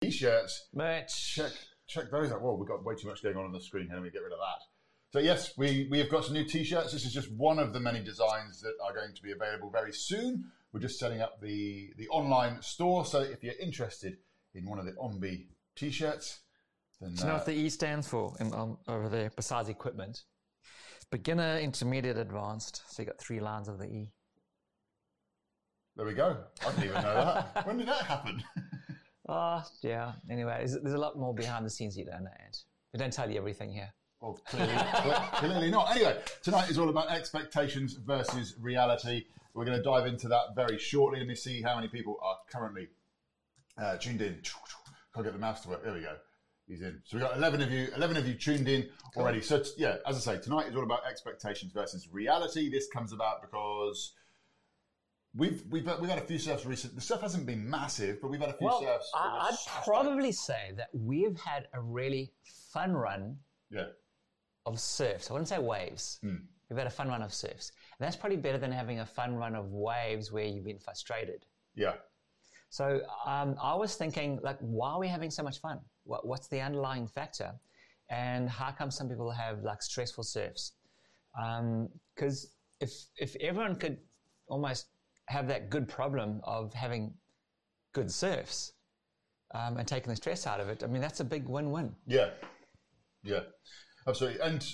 t-shirts. Merch. Check check those out. Whoa, we've got way too much going on on the screen here. Let me get rid of that. So yes, we, we have got some new t-shirts. This is just one of the many designs that are going to be available very soon. We're just setting up the, the online store. So if you're interested in one of the Ombi t-shirts, then Do you know uh, what the E stands for in, um, over there besides equipment? Beginner, intermediate, advanced. So you got three lines of the E. there we go. I didn't even know that. when did that happen? Oh, yeah. Anyway, there's, there's a lot more behind the scenes you don't Ed. We don't tell you everything here. Well, clearly, cle- clearly not. Anyway, tonight is all about expectations versus reality. We're going to dive into that very shortly. Let me see how many people are currently uh, tuned in. Can't get the mouse to work. There we go. He's in. So we've got 11 of you, 11 of you tuned in already. So t- yeah, as I say, tonight is all about expectations versus reality. This comes about because we've we've we've had a few surfs recent. The surf hasn't been massive, but we've had a few Well, surfs. I, I'd probably say that we've had a really fun run yeah, of surfs. I wouldn't say waves. We've had a fun run of surfs. And that's probably better than having a fun run of waves where you've been frustrated. yeah. So um, I was thinking, like, why are we having so much fun? What, what's the underlying factor? And how come some people have like stressful surfs? Because if if everyone could almost have that good problem of having good surfs um, and taking the stress out of it, I mean, that's a big win-win. Yeah, yeah, absolutely. And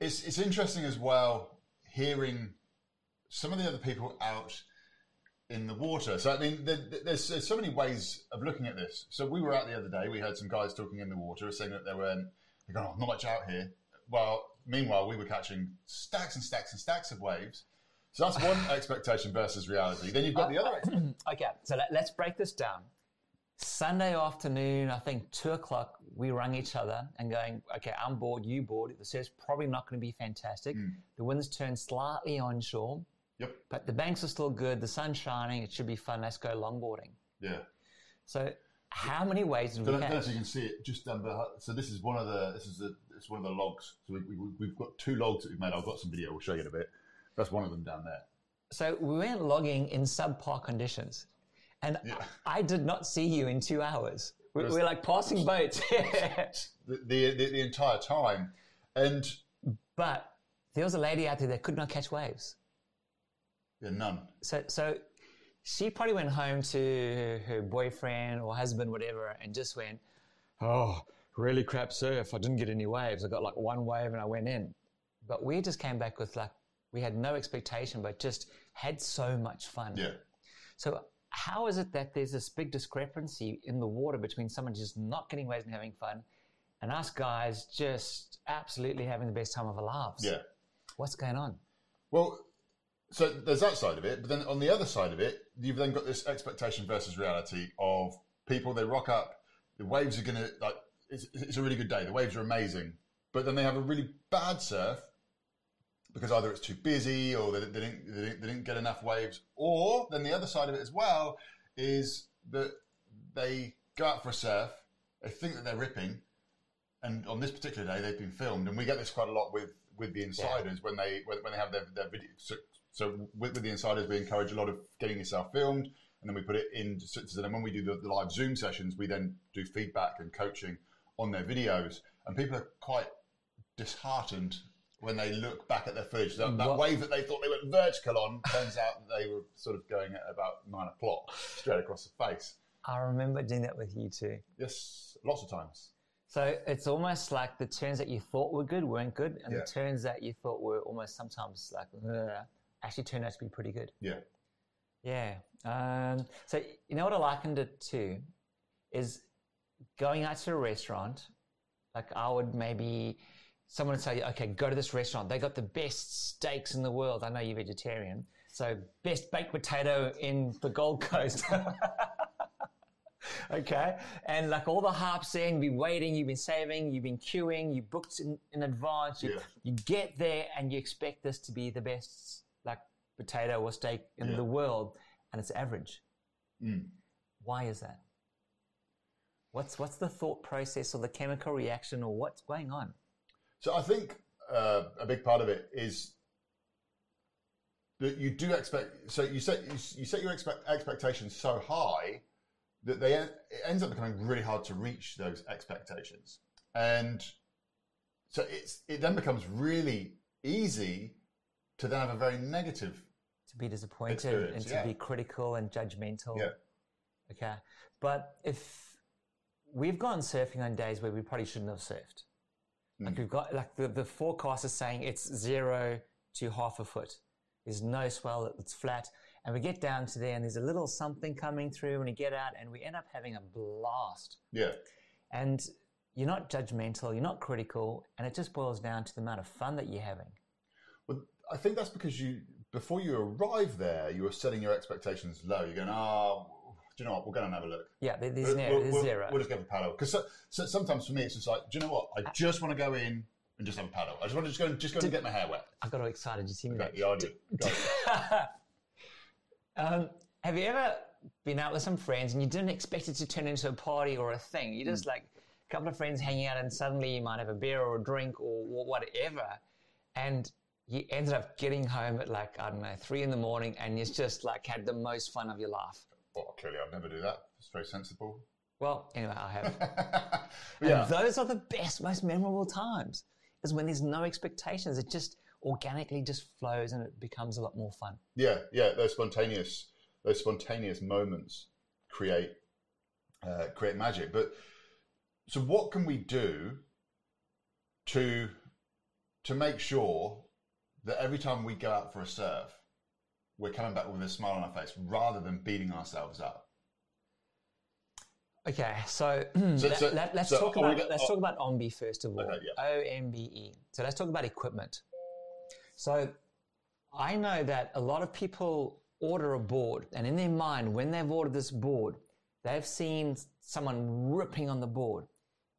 it's it's interesting as well hearing some of the other people out in the water. So I mean, there, there's, there's so many ways of looking at this. So we were out the other day. We heard some guys talking in the water, saying that there weren't. They're going, oh, not much out here. Well, meanwhile, we were catching stacks and stacks and stacks of waves. So that's one expectation versus reality. Then you've got the other. Uh, expectation. Okay, so let, let's break this down. Sunday afternoon, I think two o'clock, we rang each other and going, okay, I'm bored, you bored. The surf's probably not going to be fantastic. Hmm. The wind's turned slightly onshore, Yep. but the banks are still good. The sun's shining. It should be fun. Let's go longboarding. Yeah. So, how many ways did we don't, don't know if catch? you can see it just down behind. So this is one of the this is the it's one of the logs. So we, we, we've got two logs that we've made. I've got some video. We'll show you in a bit. That's one of them down there. So we went logging in subpar conditions, and Yeah. I, did not see you in two hours. We, we're like passing boats, The, the, the, the entire time, and but there was a lady out there that could not catch waves. yeah, none. So, so she probably went home to her boyfriend or husband, whatever, and just went, "Oh, really crap surf. I didn't get any waves. I got like one wave and I went in." But we just came back with like we had no expectation, but just had so much fun. Yeah, So, how is it that there's this big discrepancy in the water between someone just not getting waves and having fun, and us guys just absolutely having the best time of our lives? yeah. What's going on? Well, so there's that side of it, but then on the other side of it, you've then got this expectation versus reality of people. They rock up, the waves are gonna like. It's, it's a really good day. The waves are amazing, but then they have a really bad surf because either it's too busy or they, they, didn't, they, didn't, they didn't get enough waves, or then the other side of it as well is that they go out for a surf, they think that they're ripping, and on this particular day they've been filmed, and we get this quite a lot with with the insiders when they when, when they have their, their video. So, so with, with the insiders, we encourage a lot of getting yourself filmed, and then we put it in. So then when we do the, the live Zoom sessions, we then do feedback and coaching on their videos, and people are quite disheartened when they look back at their footage. That, that wave that they thought they went vertical on turns out that they were sort of going at about nine o'clock straight across the face. I remember doing that with you too. Yes, lots of times. So it's almost like the turns that you thought were good weren't good, and Yeah. the turns that you thought were almost sometimes like actually turned out to be pretty good. Yeah. Yeah. Um, so you know what I likened it to is going out to a restaurant. Like I would maybe someone would say, okay, go to this restaurant. They got the best steaks in the world. I know you're vegetarian, so best baked potato in the Gold Coast. okay, and like all the hype saying, you've been waiting, you've been saving, you've been queuing, you booked in, in advance. You, Yeah. you get there and you expect this to be the best like potato or steak in Yeah. the world, and it's average. Mm. Why is that? What's what's the thought process or the chemical reaction or what's going on? So I think uh, a big part of it is that you do expect. So you set you, you set your expect, expectations so high that they it ends up becoming really hard to reach those expectations, and so it's it then becomes really easy to then have a very negative. to be disappointed and to yeah. be critical and judgmental. Yeah. Okay. But if we've gone surfing on days where we probably shouldn't have surfed, Mm. like we've got, like the, the forecast is saying it's zero to half a foot. There's no swell, it's flat. And we get down to there and there's a little something coming through and we get out and we end up having a blast. Yeah, And you're not judgmental, you're not critical, and it just boils down to the amount of fun that you're having. well, I think that's because you before you arrive there, you are setting your expectations low. You're going, ah, do you know what? We'll go and have a look. Yeah, there- there's, no, we'll- there's we'll- zero. we'll just go for paddle. Because so, so sometimes for me, it's just like, do you know what? I just want to go in and just have a paddle. I just want to just go and just go and get my hair wet. I got all excited. You see me? Okay, yeah, I do. Um, have you ever been out with some friends and you didn't expect it to turn into a party or a thing? You just like a couple of friends hanging out and suddenly you might have a beer or a drink or whatever. And you ended up getting home at like, I don't know, three in the morning and you just like had the most fun of your life. Well, clearly, I'd never do that. It's very sensible. Well, anyway, I have. Yeah, And those are the best, most memorable times is when there's no expectations. It just organically just flows and it becomes a lot more fun. yeah, yeah. Those spontaneous, those spontaneous moments create uh, create magic. But so, what can we do to to make sure that every time we go out for a surf, we're coming back with a smile on our face rather than beating ourselves up? Okay, so, So- so- let, us so talk about let's oh. talk about OMBE first of all. Okay, yeah. O M B E. So let's talk about equipment. So I know that a lot of people order a board, and in their mind, when they've ordered this board, they've seen someone ripping on the board,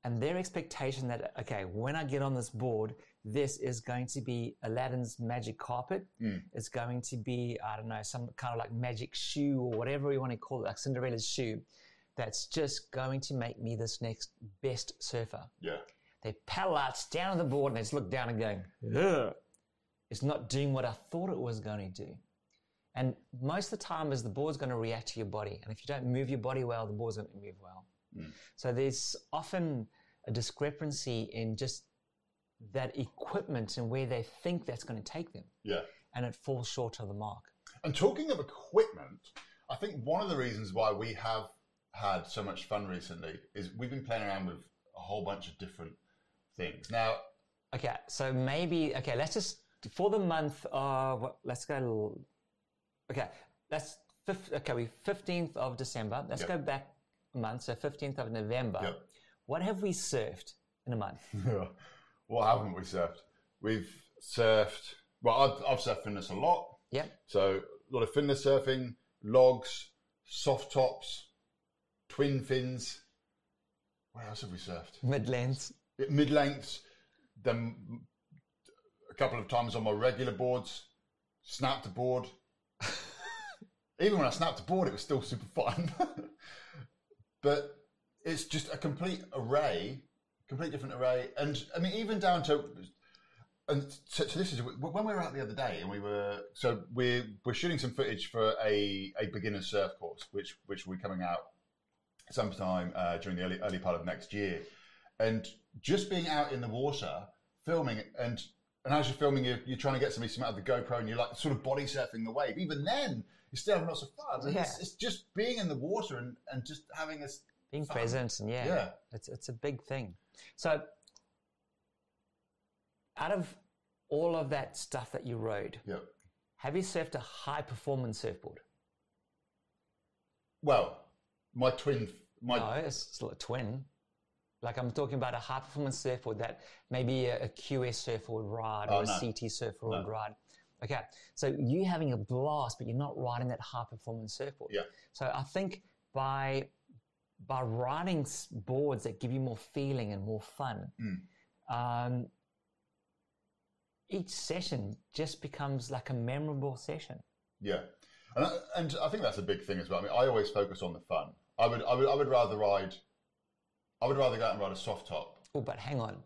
and their expectation that okay, when I get on this board, this is going to be Aladdin's magic carpet. Mm. It's going to be I don't know some kind of like magic shoe or whatever you want to call it, like Cinderella's shoe. That's just going to make me this next best surfer. Yeah, They paddle out, down on the board, and they just look down and going, Ugh. it's not doing what I thought it was going to do. And most of the time is the board's going to react to your body. And if you don't move your body well, the board's going to move well. Mm. So there's often a discrepancy in just that equipment and where they think that's going to take them. yeah. And it falls short of the mark. And talking of equipment, I think one of the reasons why we have had so much fun recently is we've been playing around with a whole bunch of different things. Now, Okay, so maybe okay. Let's just for the month of let's go. Okay, that's okay. We fifteenth of December. Let's Yep. go back a month. So fifteenth of November. Yep. What have we surfed in a month? what haven't we surfed? We've surfed. Well, I've, I've surfed finless a lot. Yeah. So a lot of finless surfing, logs, soft tops, twin fins. Where else have we surfed? Mid lengths. Mid lengths. Then a couple of times on my regular boards. Snapped a board. Even when I snapped a board, it was still super fun. but it's just a complete array, complete different array, and I mean even down to. And so, so this is when we were out the other day, and we were so we're we're shooting some footage for a a beginner surf course, which which will be coming out sometime uh, during the early early part of next year, and just being out in the water, filming, and and as you're filming, you're, you're trying to get somebody some out of the GoPro, and you're like sort of body surfing the wave. Even then, you're still having lots of fun. And It's, it's just being in the water and, and just having this. Being Fun. present and yeah, Yeah. it's it's a big thing. So out of all of that stuff that you rode, Yeah. have you surfed a high performance surfboard? Well, my twin, my No, it's still a twin. Like I'm talking about a high performance surfboard that maybe a, a QS surfboard would ride oh, or Oh, a. CT surfboard No. would ride. Okay, so you having a blast, but you're not riding that high performance surfboard. Yeah. So I think by by riding s- boards that give you more feeling and more fun, Mm. um, each session just becomes like a memorable session. Yeah, and I, and I think that's a big thing as well. I mean, I always focus on the fun. I would I would I would rather ride. I would rather go out and ride a soft top. Oh, but hang on.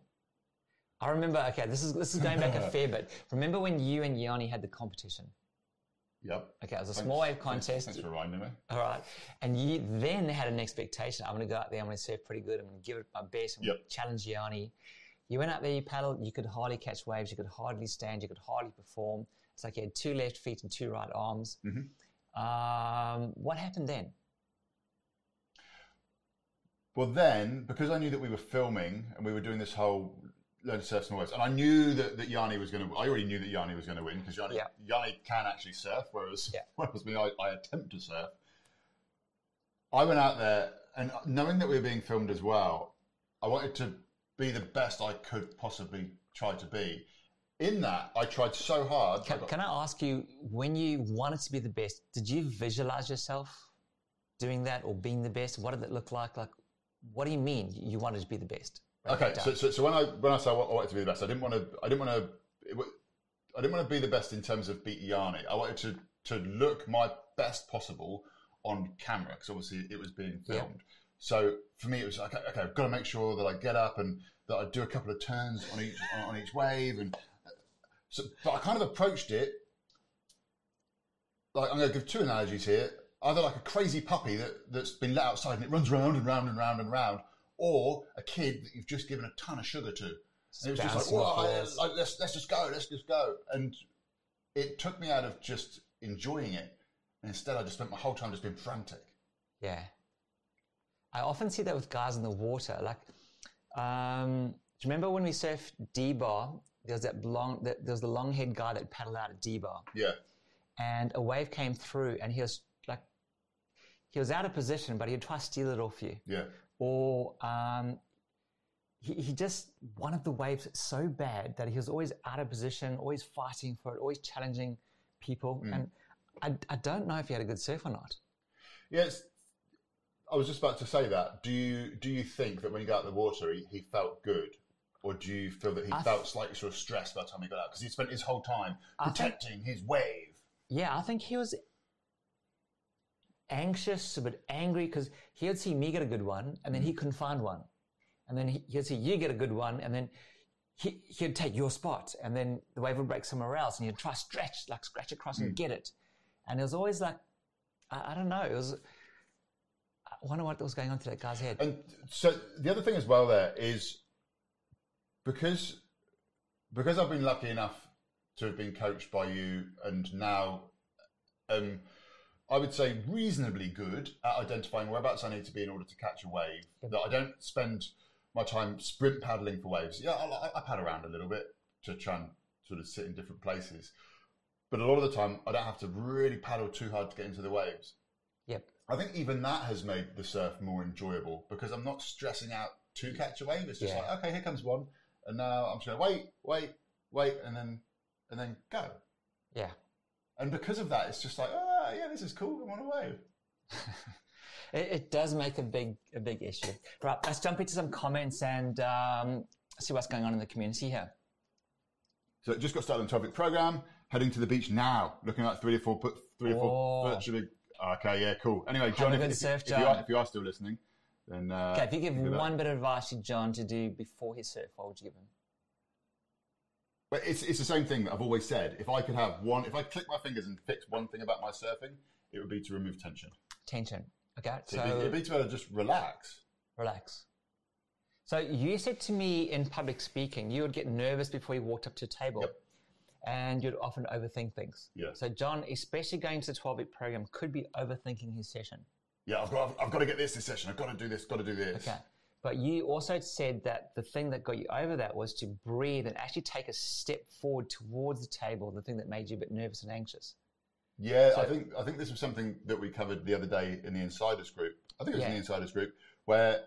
I remember. Okay, this is this is going back a fair bit. Remember when you and Yanni had the competition? Yep. Okay, it was a Thanks- small wave contest. Thanks for reminding me. All right. And you then had an expectation. I'm going to go out there. I'm going to surf pretty good. I'm going to give it my best. I'm going Yep. to challenge Yanni. You went out there, you paddled. You could hardly catch waves. You could hardly stand. You could hardly perform. It's like you had two left feet and two right arms. Mhm. Um, what happened then? Well, then, because I knew that we were filming and we were doing this whole learn to surf small waves, and I knew that, that Yanni was going to, I already knew that Yanni was going to win because Yanni, Yeah. Yanni can actually surf, whereas, Yeah. whereas me, I, I attempt to surf. I went out there and knowing that we were being filmed as well, I wanted to be the best I could possibly try to be. In that, I tried so hard. I got- can I ask you, when you wanted to be the best, did you visualize yourself doing that or being the best? What did it look like? Like, what do you mean you wanted to be the best? Okay, so, so so when I when I say I wa- I wanted to be the best, I didn't want to. I didn't want to. I didn't want to be the best in terms of beat Yanni. I wanted to to look my best possible on camera because obviously it was being Yeah. filmed. So for me, it was like okay, I've got to make sure that I get up and that I do a couple of turns on each on each wave, and so but I kind of approached it like I'm going to give two analogies here. Either like a crazy puppy that, that's been let outside and it runs round and round and round and round, or a kid that you've just given a ton of sugar to. And it was just like, Bouncing off "Whoa, walls. like, let's, let's just go, let's just go. And it took me out of just enjoying it. And instead, I just spent my whole time just being frantic. Yeah. I often see that with guys in the water. Like, um, do you remember when we surfed D-Bah? There was that long, that, there was the long head guy that paddled out at D-Bah. Yeah. And a wave came through and he was like, he was out of position, but he'd try to steal it off you. Yeah. Or, um, he, he just wanted the waves so bad that he was always out of position, always fighting for it, always challenging people. And I, I don't know if he had a good surf or not. Yes. I was just about to say that. Do you do you think that when he got out of the water, he, he felt good, or do you feel that he I felt slightly sort of stressed by the time he got out because he spent his whole time I think- protecting his wave? Yeah, I think he was anxious, a bit angry because he would see me get a good one and then he couldn't find one. And then he, he'd see you get a good one and then he, he'd take your spot and then the wave would break somewhere else and he'd try stretch, like scratch across and get it. And it was always like, I, I don't know, it was, I wonder what was going on to that guy's head. And so the other thing as well there is because because I've been lucky enough to have been coached by you, and now um, I would say reasonably good at identifying whereabouts I need to be in order to catch a wave. That I don't spend my time sprint paddling for waves. Yeah, I, I, paddle around a little bit to try and sort of sit in different places, but a lot of the time I don't have to really paddle too hard to get into the waves. Yep. I think even that has made the surf more enjoyable because I'm not stressing out to catch a wave. It's just Yeah. like, okay, here comes one, and now I'm just going to wait, wait, wait, and then and then go. Yeah. And because of that, it's just like, oh yeah, this is cool. I'm on a wave. It, it does make a big a big issue. Right, let's jump into some comments and um, see what's going on in the community here. So it just got started on the topic program. Heading to the beach now. Looking at three or four, put three or four Oh. virtually. Okay, yeah, cool. Anyway, John, if, if, surf, if You are, if you are still listening, then uh, Okay, if you give one bit of advice to John to do before his surf, what would you give him? But it's, it's the same thing that I've always said. If I could have one, if I click my fingers and fix one thing about my surfing, it would be to remove tension. Tension. Okay, So it'd, be, so it'd be to be able to just relax. relax. So you said to me in public speaking, you would get nervous before you walked up to a table. Yep. And you'd often overthink things. Yeah. So John, especially going to the 12 week program, could be overthinking his session. Yeah, I've got, I've got to get this this session. I've got to do this. Got to do this. Okay. But you also said that the thing that got you over that was to breathe and actually take a step forward towards the table, the thing that made you a bit nervous and anxious. Yeah, I think I think this was something that we covered the other day in the insiders group. I think it was in the insiders group where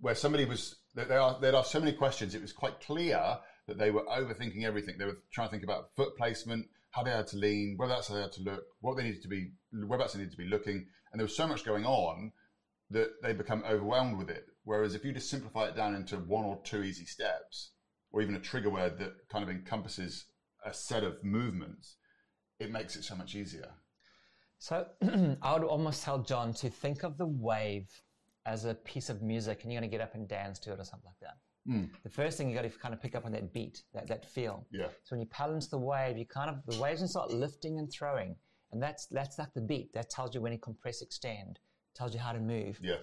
where somebody was they are they'd asked so many questions. It was quite clear that they were overthinking everything. They were trying to think about foot placement, how they had to lean, whereabouts they had to look, what they needed to be, whereabouts they needed to be looking, and there was so much going on that they become overwhelmed with it. Whereas if you just simplify it down into one or two easy steps, or even a trigger word that kind of encompasses a set of movements, it makes it so much easier. So I would almost tell John to think of the wave as a piece of music and you're going to get up and dance to it or something like that. Mm. The first thing you got to kind of pick up on that beat, that, that feel. Yeah. So when you into the wave, you kind of, the waves can start lifting and throwing. And and that's that's like the beat. That tells you when to compress, extend, tells you how to move. Yeah.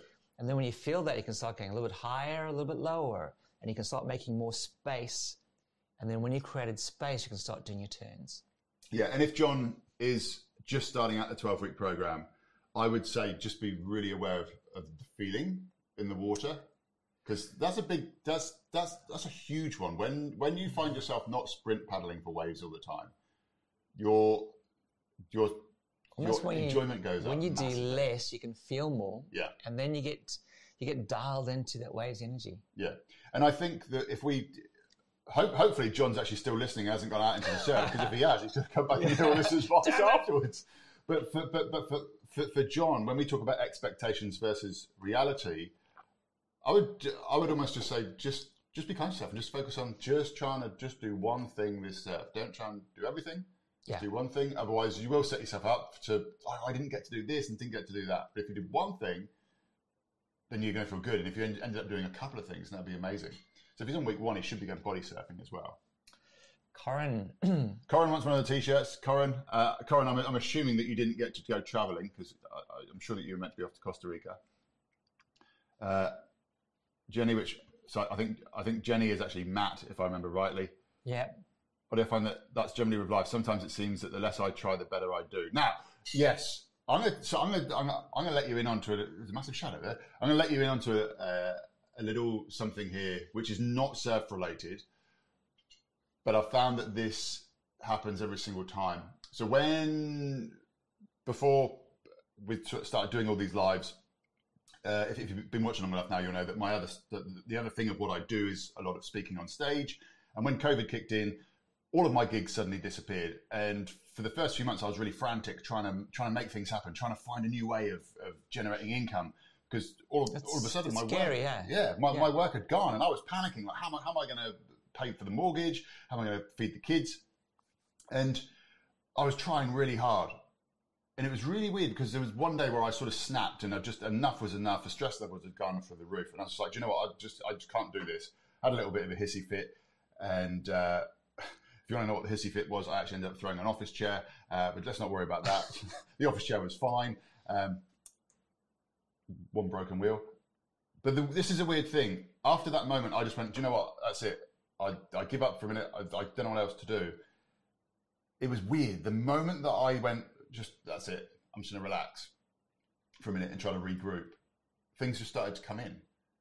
And then when you feel that, you can start going a little bit higher, a little bit lower, and you can start making more space. And then when you created space, you can start doing your turns. Yeah, and if John is just starting out the 12 week program, I would say just be really aware of, of the feeling in the water because that's a big that's that's that's a huge one. When when you find yourself not sprint paddling for waves all the time, your your Almost your when you- enjoyment goes When up. you do less, you can feel more, yeah, and then you get you get dialed into that waves energy. yeah, and I think that if we. Hope, hopefully, John's actually still listening. Hasn't gone out into the surf because if he has, he's going to come back and do all this advice afterwards. But for, but but for, for for John, when we talk about expectations versus reality, I would I would almost just say just just be kind to yourself and just focus on just trying to just do one thing this surf. Don't try and do everything. Yeah. Do one thing. Otherwise, you will set yourself up to oh, I didn't get to do this and didn't get to do that. But if you do one thing, then you're going to feel good. And if you end- ended up doing a couple of things, that'd be amazing. So if he's on week one, he should be going body surfing as well. Corin, Corin wants one of the t-shirts. Corin, uh, Corin, I'm, I'm assuming that you didn't get to go travelling because I'm sure that you were meant to be off to Costa Rica. Uh, Jenny, which so I think I think Jenny is actually Matt, if I remember rightly. yeah, But I find that that's generally with life. Sometimes it seems that the less I try, the better I do. Now, yes, I'm gonna so I'm gonna I'm gonna, I'm gonna let you in onto a, there's a massive shadow there. I'm gonna let you in onto a, a little something here, which is not surf related, but I've found that this happens every single time. So when before we started doing all these lives, uh, if, if you've been watching long enough now, you'll know that my other the, the other thing of what I do is a lot of speaking on stage. And when COVID kicked in, all of my gigs suddenly disappeared. And for the first few months, I was really frantic trying to trying to make things happen, trying to find a new way of, of generating income. Because all, of- all of a sudden, my scary, work, yeah. yeah, my, Yeah. my work had gone, and I was panicking. Like, how am I, how am I going to pay for the mortgage? How am I going to feed the kids? And I was trying really hard, and it was really weird because there was one day where I sort of snapped, and I just enough was enough. The stress levels had gone through the roof, and I was like, "Do you know what? I just I just can't do this. I had a little bit of a hissy fit, and uh, you want to know what the hissy fit was, I actually ended up throwing an office chair. Uh, but let's not worry about that. the office chair was fine. Um, one broken wheel. But the, this is a weird thing. After that moment, I just went, do you know what? That's it. I, I give up for a minute. I, I don't know what else to do. It was weird. The moment that I went, just that's it. I'm just going to relax for a minute and try to regroup. Things just started to come in,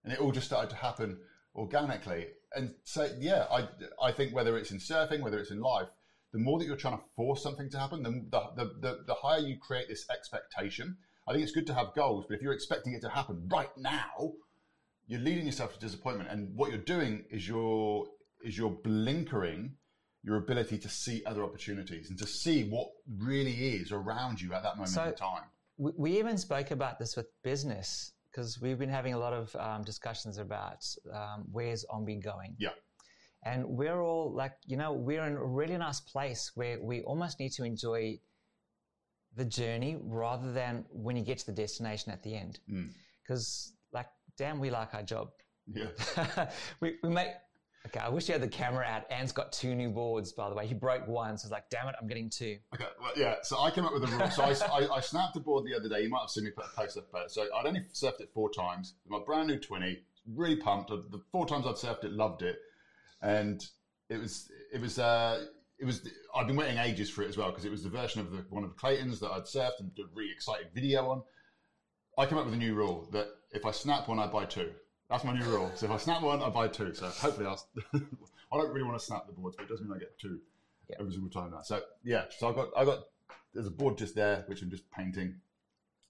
and it all just started to happen organically. And so, yeah, I I think whether it's in surfing, whether it's in life, the more that you're trying to force something to happen, the the the, the, higher you create this expectation. I think it's good to have goals, but if you're expecting it to happen right now, you're leading yourself to disappointment. And what you're doing is you're is you're blinkering your ability to see other opportunities and to see what really is around you at that moment So- in time. we, we even spoke about this with business because we've been having a lot of um, discussions about um, where's Ombi going. Yeah. And we're all like, you know, we're in a really nice place where we almost need to enjoy the journey rather than when you get to the destination at the end. Mm. Because, like, damn, we like our job. Yeah. we, we make. Okay, I wish you had the camera out. Anne's got two new boards, by the way. He broke one, so it's like, damn it, I'm getting two. Okay, well, yeah. So I came up with a rule. So I, I, I snapped a board the other day. You might have seen me put a post up about it. So I'd only surfed it four times. My brand new twenty, really pumped. The four times I'd surfed it, loved it, and it was it was uh, it was. I've been waiting ages for it as well because it was the version of the, one of Claytons that I'd surfed and did a really exciting video on. I came up with a new rule that if I snap one, I buy two. That's my new rule. So if I snap one, I buy two. So hopefully I'll. I don't really want to snap the boards, but it does mean I get two Yeah. every single time now. So yeah, so I've got I've got there's a board just there which I'm just painting.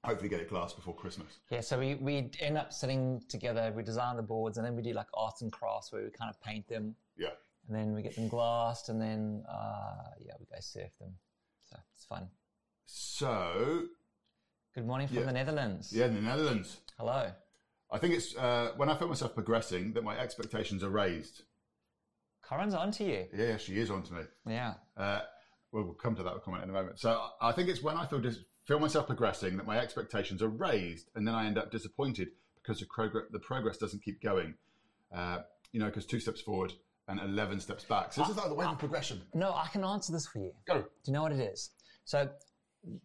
Hopefully get it glass before Christmas. Yeah, so we, we end up sitting together, we design the boards, and then we do like arts and crafts where we kind of paint them, Yeah. and then we get them glassed, and then, uh, yeah, we go surf them. So it's fun. So Good morning from Yeah. the Netherlands. yeah, the Netherlands. Hello. I think it's uh, when I feel myself progressing that my expectations are raised. Corin's on to you. Yeah, she is on to me. Yeah. Uh, well, we'll come to that comment in a moment. So I think it's when I feel dis- feel myself progressing that my expectations are raised, and then I end up disappointed because the, progr- the progress doesn't keep going. Uh, you know, because two steps forward and eleven steps back. So this is like the wave of progression. No, I can answer this for you. Go. Do you know what it is? So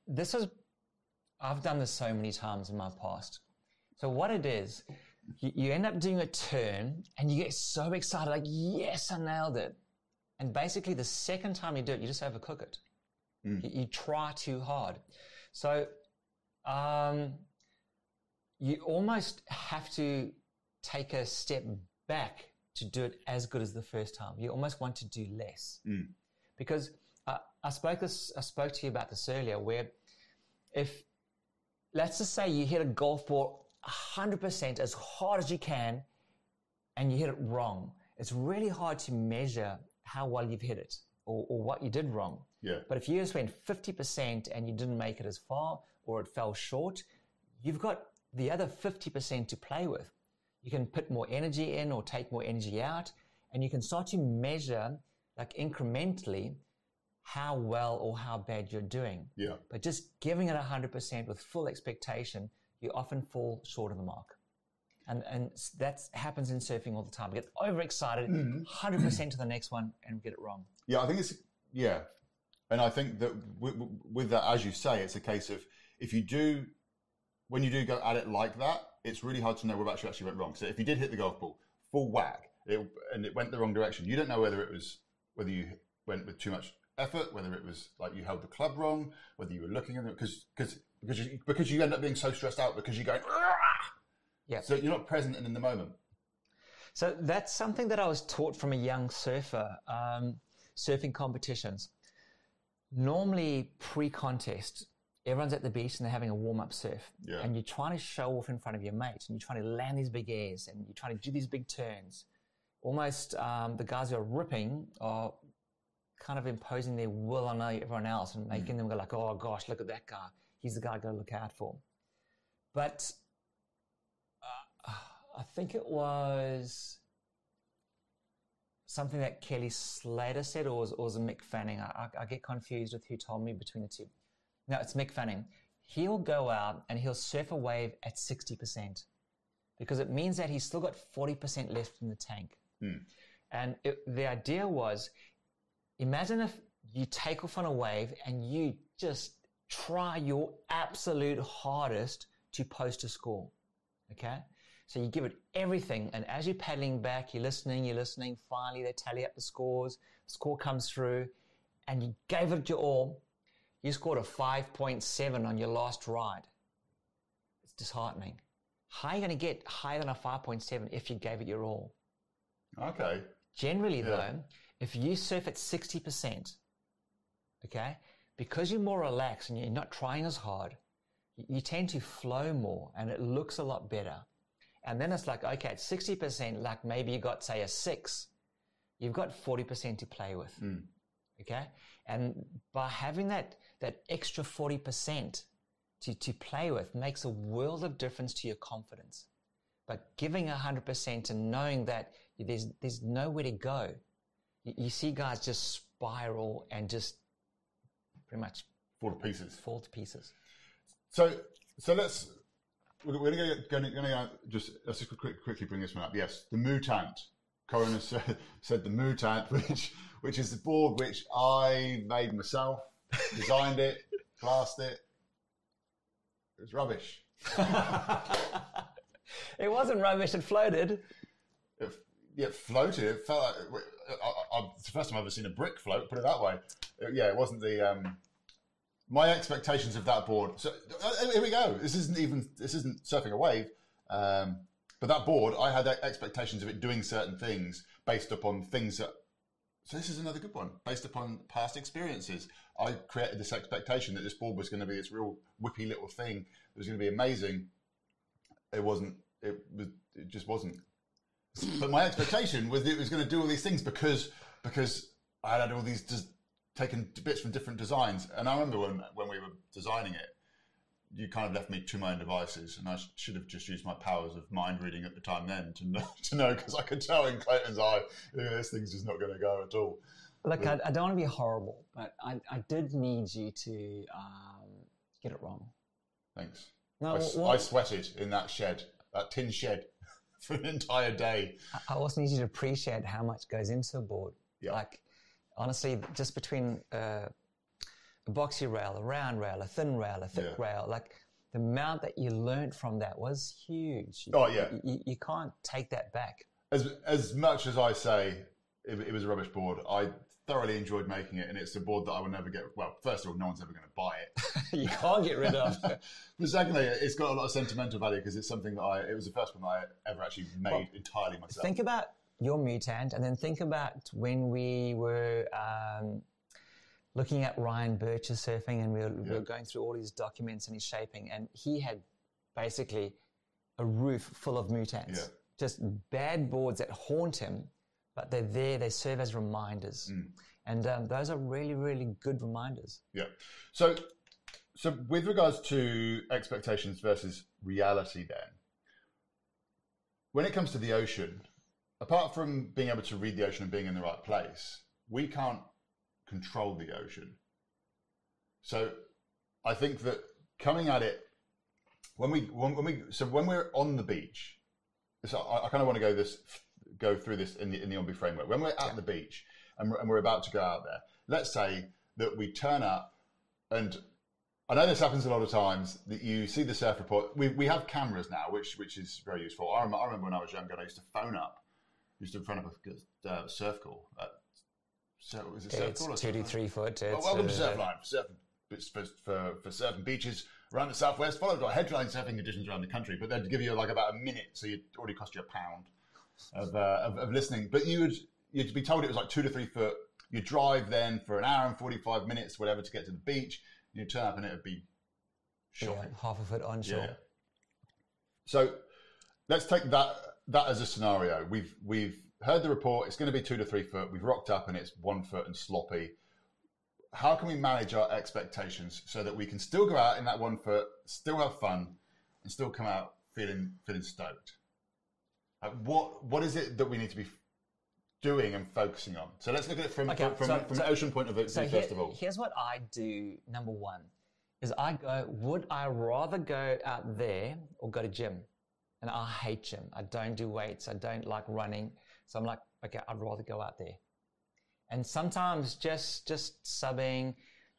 this is, I've done this so many times in my past. So what it is, you, you end up doing a turn and you get so excited, like, yes, I nailed it. And basically the second time you do it, you just overcook it. You, you try too hard. So, um, you almost have to take a step back to do it as good as the first time. You almost want to do less because uh, I spoke this. I spoke to you about this earlier, where if let's just say you hit a golf ball 100% as hard as you can, and you hit it wrong, it's really hard to measure how well you've hit it or, or what you did wrong. Yeah. But if you just went 50% and you didn't make it as far or it fell short, you've got the other 50% to play with. You can put more energy in or take more energy out, and you can start to measure, like incrementally, how well or how bad you're doing. Yeah. But just giving it 100% with full expectation, you often fall short of the mark. And, and that happens in surfing all the time. We get overexcited, hmm. 100% to the next one, and get it wrong. Yeah, I think it's yeah, and I think that with, with that, as you say, it's a case of if you do when you do go at it like that, it's really hard to know where actually actually went wrong. So if you did hit the golf ball full whack, it, and it went the wrong direction, you don't know whether it was whether you went with too much effort, whether it was like you held the club wrong, whether you were looking at it because because because you, because you end up being so stressed out because you're going. Yeah. So you're not present and in the moment. So that's something that I was taught from a young surfer, um, surfing competitions. Normally, pre contest, everyone's at the beach and they're having a warm up surf. Yeah. And you're trying to show off in front of your mates and you're trying to land these big airs and you're trying to do these big turns. Almost um, the guys who are ripping are kind of imposing their will on everyone else and making them go like, oh gosh, look at that guy. He's the guy I got to look out for. But uh, I think it was something that Kelly Slater said, or was, or was it Mick Fanning? I, I, I get confused with who told me between the two. No, it's Mick Fanning. He'll go out and he'll surf a wave at 60% because it means that he's still got 40% left in the tank. And it, the idea was imagine if you take off on a wave and you just try your absolute hardest to post a score. Okay? So you give it everything, and as you're paddling back, you're listening, you're listening. Finally, they tally up the scores. The score comes through, and you gave it your all. You scored a 5.7 on your last ride. It's disheartening. How are you going to get higher than a 5.7 if you gave it your all? Okay. Generally, though, if you surf at 60%, okay, because you're more relaxed and you're not trying as hard, you- tend to flow more and it looks a lot better. And then it's like, okay, at 60%, like maybe you got, say, a six, you've got 40% to play with. Hmm. Okay. And by having that, that extra 40% to, to play with makes a world of difference to your confidence. But giving 100% and knowing that there's, there's nowhere to go. You, see guys just spiral and just pretty much Fall to pieces. fall to pieces. So, so let's we're going to go, going to just let's just quick, quickly bring this one up. Yes, the mutant. Corin said, said the mutant, which which is the board which I made myself, designed it, glassed it. It was rubbish. It wasn't rubbish, it floated. It, yeah, floated. It felt like I, It's the first time I've ever seen a brick float. Put it that way. It- yeah, it wasn't the. Um, my expectations of that board. So uh, here we go. This isn't even. This isn't surfing a wave. Um, but that board, I had expectations of it doing certain things based upon things that. So this is another good one. Based upon past experiences, I created this expectation that this board was going to be this real whippy little thing. It was going to be amazing. It wasn't. It was. It just wasn't but my expectation was that it was going to do all these things because because I had all these des- taken bits from different designs, and I remember when when we were designing it, you kind of left me to my own devices, and I sh- should have just used my powers of mind reading at the time then to know to know because I could tell in Clayton's eye "Yeah, this thing's just not going to go at all. Look, I, I don't want to be horrible, but I, I did need you to um, get it wrong. Thanks. No, I, well- I sweated in that shed, that tin shed, for an entire day. I also need you to appreciate how much goes into a board. Yeah. Like, honestly, just between uh, a boxy rail, a round rail, a thin rail, a thick Yeah. rail. Like the amount that you learned from that was huge. Oh, yeah. You, you, can't take that back. As as much as I say it, it was a rubbish board, I thoroughly enjoyed making it, and it's a board that I will never get. Well, first of all, no one's ever going to buy it. you can't get rid of. But secondly, it's got a lot of sentimental value because it's something that I. It was the first one I ever actually made entirely myself. think about your mutant and then think about when we were um, looking at Ryan Burch's surfing and we were, we were going through all his documents and his shaping and he had basically a roof full of mutants. Yeah. Just bad boards that haunt him, but they're there, they serve as reminders. Mm. And um, those are really, really good reminders. Yeah. So, so with regards to expectations versus reality, then, when it comes to the ocean, apart from being able to read the ocean and being in the right place, we can't control the ocean. So, I think that coming at it when we when, when we so when we're on the beach, so I, I kind of want to go this go through this in the in the Ombi framework. When we're at the beach and we're, and we're about to go out there, let's say that we turn up and I know this happens a lot of times that you see the surf report. We, we have cameras now, which which is very useful. I remember, I remember when I was younger, I used to phone up, used in front of a uh, surf call. Uh, so was it surf It's call? or two to something? three foot. Well, welcome to uh, Surfline for, surfing, for, for, for surfing beaches around the southwest, followed by headline surfing conditions around the country. But they'd give you like about a minute, so you'd already cost you a pound of, uh, of, of listening. But you would you'd be told it was like two to three foot. You drive then for an hour and forty five minutes, whatever, to get to the beach. You turn up and it would be yeah, half a foot onshore. Yeah. So let's take that that as a scenario. We've we've heard the report. It's going to be two to three foot. We've rocked up and it's one foot and sloppy. How can we manage our expectations so that we can still go out in that one foot, still have fun, and still come out feeling feeling stoked? Like what what is it that we need to be doing and focusing on? So let's look at it from Okay, from, so- from so- an ocean point of view So first here- of all. here's what I do. Number one is I go. Would I rather go out there or go to gym? And I hate gym. I don't do weights. I don't like running. So I'm like, okay, I'd rather go out there. And sometimes just just subbing.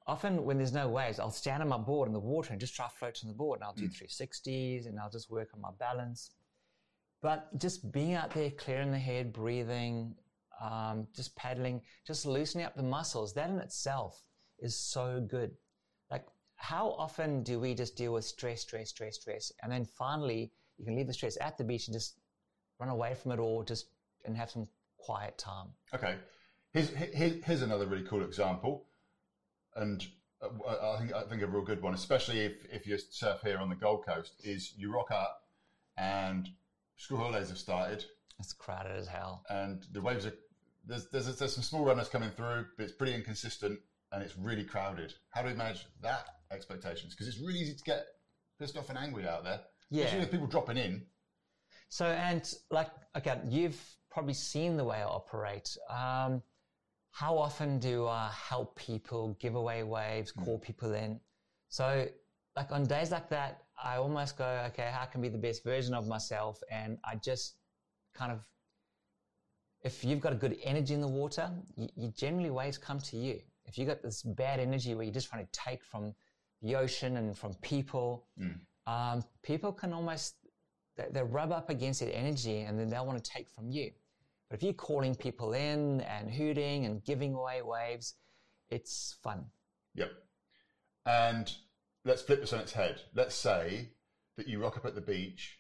Often when there's no waves, I'll stand on my board in the water and just try float on the board. And I'll do 360s and I'll just work on my balance. But just being out there, clearing the head, breathing, um, just paddling, just loosening up the muscles, that in itself is so good. Like, how often do we just deal with stress, stress, stress, stress? And then finally, you can leave the stress at the beach and just run away from it all, just and have some quiet time. Okay, here's, here- here's another really cool example, and uh, I think I think a real good one, especially if if you surf here on the Gold Coast, is you rock up and school holidays have started, It's crowded as hell. and the waves are there's there's, there's some small runners coming through, but it's pretty inconsistent and it's really crowded. How do we manage that expectations? Because it's really easy to get pissed off and angry out there, Yeah. with people dropping in. So, and like, okay, you've probably seen the way I operate. Um, how often do I help people, give away waves, call people in? So, like on days like that, I almost go, okay, how can I be the best version of myself? And I just kind of, if you've got a good energy in the water, you, you generally waves come to you. If you've got this bad energy where you're just trying to take from the ocean and from people, um, people can almost they, they rub up against that energy and then they'll want to take from you. But if you're calling people in and hooting and giving away waves, it's fun. Yep. And let's flip this on its head. Let's say that you rock up at the beach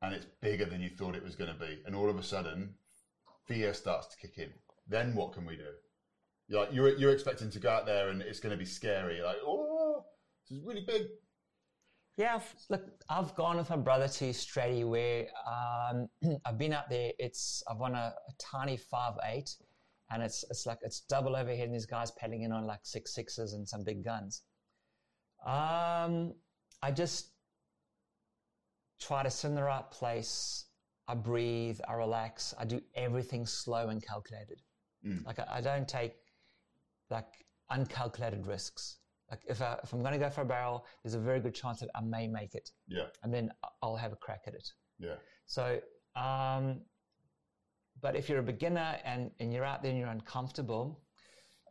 and it's bigger than you thought it was going to be, and all of a sudden, fear starts to kick in. Then what can we do? You're like you're you're expecting to go out there and it's going to be scary. Like, oh, this is really big. Yeah, look, I've gone with my brother to Straddie where um, I've been out there. It's I've won a, a tiny five eight, and it's it's like it's double overhead, and these guys paddling in on like six sixes and some big guns. Um, I just try to sit in the right place. I breathe. I relax. I do everything slow and calculated. Mm. Like I, I don't take like uncalculated risks. Like if, I, if I'm going to go for a barrel, there's a very good chance that I may make it, Yeah, and then I'll have a crack at it. yeah, So, um, but if you're a beginner and, and you're out there and you're uncomfortable,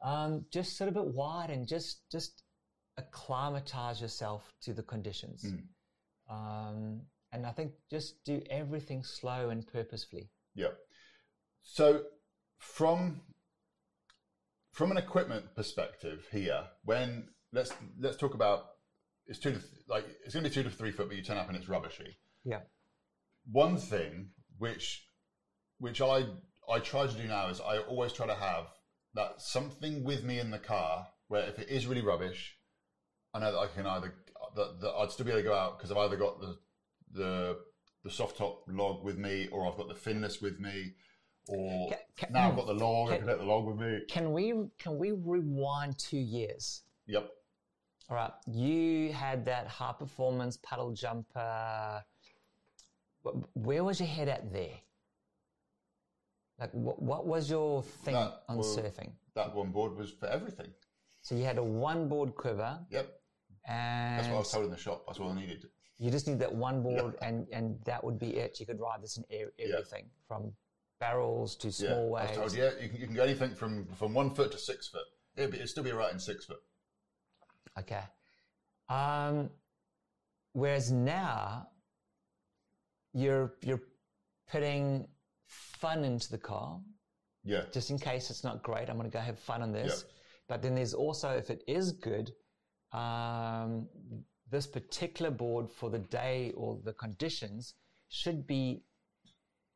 um, just sit a bit wide and just just acclimatize yourself to the conditions. Mm. Um, and I think just do everything slow and purposefully. Yeah. So from from an equipment perspective here, when let's let's talk about it's two to th- like it's going to be two to three foot, but you turn up and it's rubbishy. Yeah. One thing which which I I try to do now is I always try to have that something with me in the car where if it is really rubbish, I know that I can either that, that I'd still be able to go out because I've either got the the the soft top log with me or I've got the finless with me or Ca- ca- now I've got the log. I can- can take the log with me. Can we can we rewind two years? Yep. All right, you had that high performance puddle jumper. Where was your head at there? Like, what, what was your thing That on was- surfing? That one board was for everything. So you had a one board quiver, Yep. and That's what I was told in the shop. That's what I needed. you just need that one board, and and that would be it. You could ride this in everything from barrels to Yeah. small I was waves. told, yeah, you can, you can go anything from, from one foot to six foot. It'd, be, it'd still be right in six foot. Okay. Um, whereas now you're you're putting fun into the car, Yeah. just in case it's not great. I'm going to go have fun on this. But then there's also, if it is good, um, this particular board for the day or the conditions should be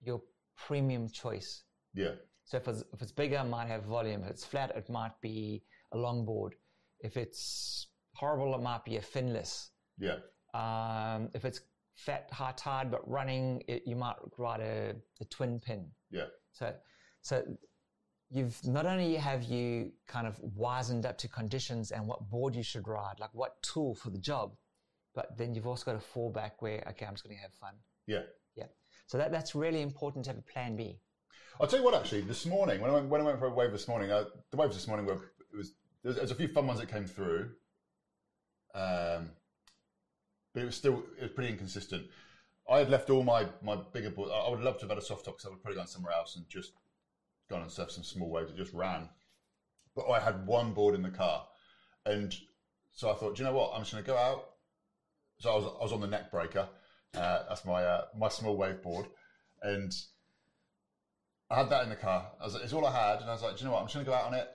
your premium choice. Yeah. So if it's, if it's bigger, it might have volume. If it's flat, it might be a long board. If it's horrible, it might be a finless. Yeah. Um, if it's fat, high tide, but running, it, you might ride a, a twin pin. Yeah. So, so you've not only have you kind of wizened up to conditions and what board you should ride, like what tool for the job, but then you've also got a fallback where okay, I'm just going to have fun. Yeah. Yeah. So that that's really important to have a plan B. I'll tell you what. Actually, this morning when I went, when I went for a wave this morning, uh, the waves this morning were it was there's, there's a few fun ones that came through, um, but it was still it was pretty inconsistent. I had left all my my bigger boards. I would love to have had a soft top because I would probably gone somewhere else and just gone and surfed some small waves that just ran. But I had one board in the car, and so I thought, do you know what? I'm just going to go out. So I was I was on the neck breaker. Uh, that's my uh, my small wave board, and I had that in the car. Was, it's all I had, and I was like, do you know what? I'm just going to go out on it.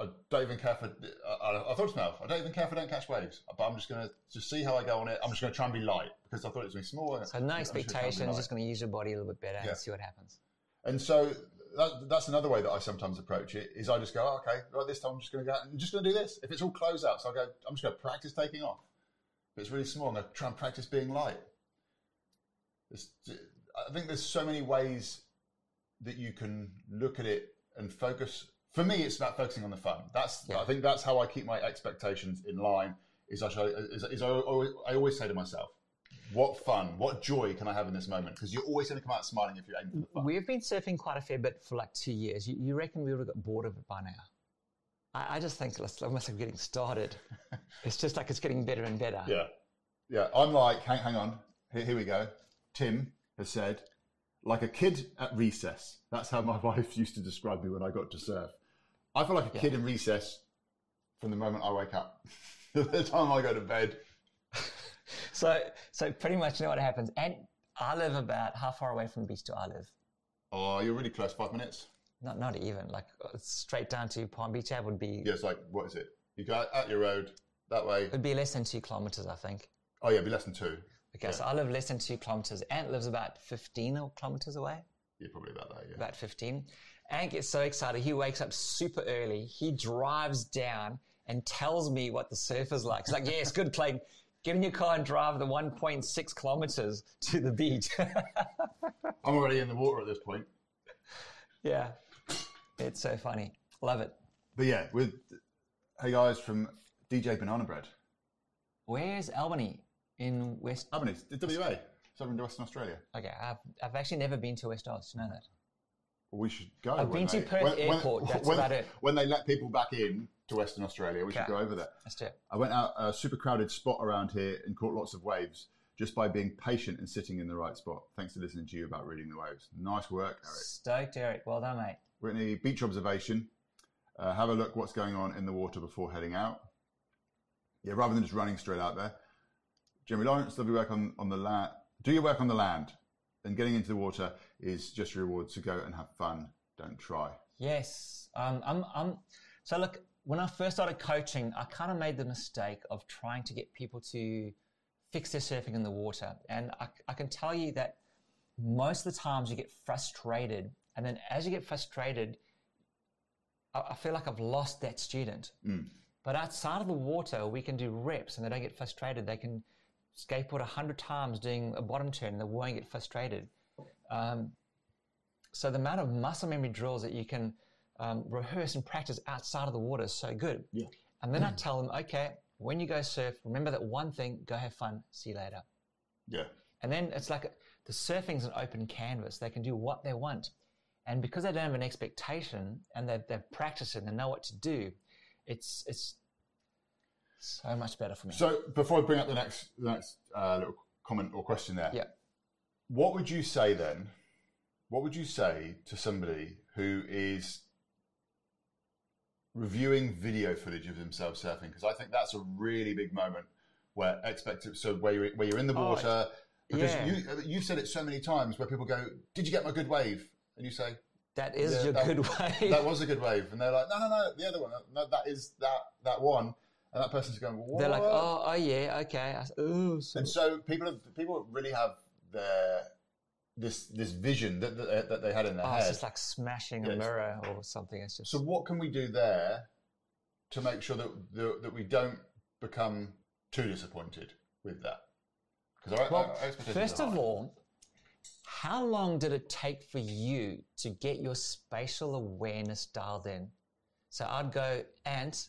I don't even care for. I, I, I thought to myself, I don't even care if I don't catch waves, but I'm just going to just see how I go on it. I'm just going to try and be light because I thought it was going to be small. So no expectations, just going to use your body a little bit better Yeah. and see what happens. And so that, that's another way that I sometimes approach it. Is I just go, oh, okay, right, this time I'm just going to go. out and I'm just going to do this. If it's all closeouts, I'll go. I'm just going to practice taking off. If it's really small, I'm going to try and practice being light. It's, I think there's so many ways that you can look at it and focus. For me, it's about focusing on the fun. That's Yeah. I think that's how I keep my expectations in line. Is I show, is, is I, always, I always say to myself, what fun, what joy can I have in this moment? Because you're always going to come out smiling if you're aiming for the fun. We've been surfing quite a fair bit for like two years. You, you reckon we would have got bored of it by now? I, I just think almost like getting started. it's just like it's getting better and better. Yeah. Yeah. I'm like, hang, hang on. Here, here we go. Tim has said, like a kid at recess. That's how my wife used to describe me when I got to surf. I feel like a kid in recess from the moment I wake up. to the time I go to bed. So, so pretty much you know what happens. And I live about how far away from the beach do I live? Oh, you're really close. Five minutes. Not, not even like uh, straight down to Palm Beach. Ave would be, Yeah, it's like, what is it? You go out, out your road that way. it'd be less than two kilometers, I think. Oh, yeah, it'd be less than two. Okay, so I live less than two kilometers. Ant lives about 15 kilometers away. You're probably about that, yeah. about 15. Ant gets so excited. He wakes up super early. He drives down and tells me what the surf is like. He's like, yes, good, Clayton. Get in your car and drive the 1.6 kilometers to the beach. I'm already in the water at this point. yeah. It's so funny. Love it. But yeah, with, hey guys from DJ Banana Bread. Where's Albany in West? Albany, WA, Southern Western Australia. Okay, I've, I've actually never been to West Oz. You know that? We should go. I've when been to they- Perth Airport, that's when, about it. When they let people back in to Western Australia, we should go over there. Let's do it. I went out a super crowded spot around here and caught lots of waves just by being patient and sitting in the right spot. Thanks to listening to you about reading the waves. Nice work, Eric. Stoked, Eric. Well done, mate. Whitney, beach observation. Uh, have a look what's going on in the water before heading out. Yeah, rather than just running straight out there. Jeremy Lawrence, lovely work on, on the land. Do your work on the land. And getting into the water is just reward. So go and have fun. Don't try. Yes. Um, I'm, I'm, so look, when I first started coaching, I kind of made the mistake of trying to get people to fix their surfing in the water. And I, I can tell you that most of the times you get frustrated. And then as you get frustrated, I, I feel like I've lost that student. Mm. But outside of the water, we can do reps and they don't get frustrated. They can skateboard a hundred times doing a bottom turn and they won't get frustrated. Um, so the amount of muscle memory drills that you can um, rehearse and practice outside of the water is so good. Yeah. And then I tell them, okay, when you go surf, remember that one thing, go have fun, see you later. Yeah. And then it's like the surfing's an open canvas. They can do what they want. And because they don't have an expectation and they've, they've practiced it and they know what to do, it's, it's so much better for me. So before I bring up the next, the next uh, little comment or question there, Yeah. What would you say then? What would you say to somebody who is reviewing video footage of themselves surfing? Because I think that's a really big moment where expect so where you're, where you're in the Oh, water. because yeah. you you've said it so many times where people go, "Did you get my good wave?" And you say, that is Yeah, your that- good way. "That was a good wave," and they're like, "No, no, no, the other one. No, that is that that one." And that person's going, what? They're like, oh, oh yeah, okay. I s- Ooh, so- And so people have, people really have their this this vision that that, uh, that they had in their oh, it's head. just like smashing Yes. a mirror or something. It's just so what can we do there to make sure that that, that we don't become too disappointed with that? Because well. our First of all, how long did it take for you to get your spatial awareness dialed in? So I'd go, Ant,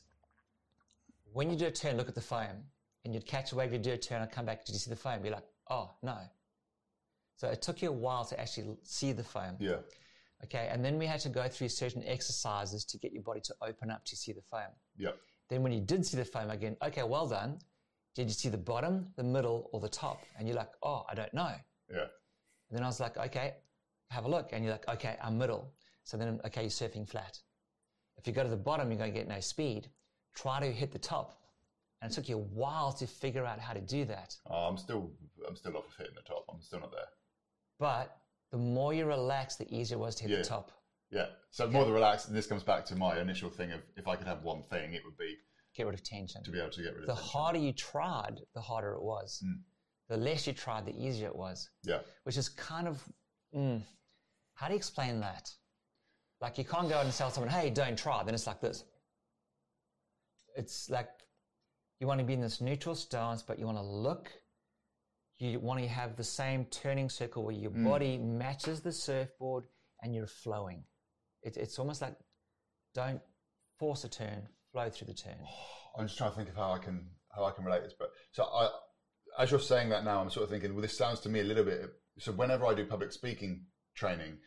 when you do a turn, look at the foam, and you'd catch a wave, you'd do a turn, I'd come back, did you see the foam? Be like, oh no. So it took you a while to actually see the foam. yeah, Okay, and then we had to go through certain exercises to get your body to open up to see the foam. yeah, Then when you did see the foam again, okay, well done. Did you see the bottom, the middle, or the top? And you're like, oh, I don't know. yeah, And then I was like, okay, have a look. And you're like, okay, I'm middle. So then, okay, you're surfing flat. If you go to the bottom, you're going to get no speed. Try to hit the top. And it took you a while to figure out how to do that. oh, I'm still I'm still off of hitting the top. I'm still not there. But the more you relax, the easier it was to hit Yeah. the top. Yeah, so the more the relaxed, and this comes back to my initial thing of if I could have one thing, it would be Get rid of tension. to be able to get rid of The tension. harder you tried, the harder it was. Mm. The less you tried, the easier it was. Yeah, which is kind of mm, how do you explain that? Like you can't go out and tell someone, "Hey, don't try." Then it's like this. It's like you want to be in this neutral stance, but you want to look. You want to have the same turning circle where your mm. body matches the surfboard and you're flowing. It, it's almost like don't force a turn, flow through the turn. I'm just trying to think of how I can how I can relate this. But so I, as you're saying that now, I'm sort of thinking, well, this sounds to me a little bit. So whenever I do public speaking training,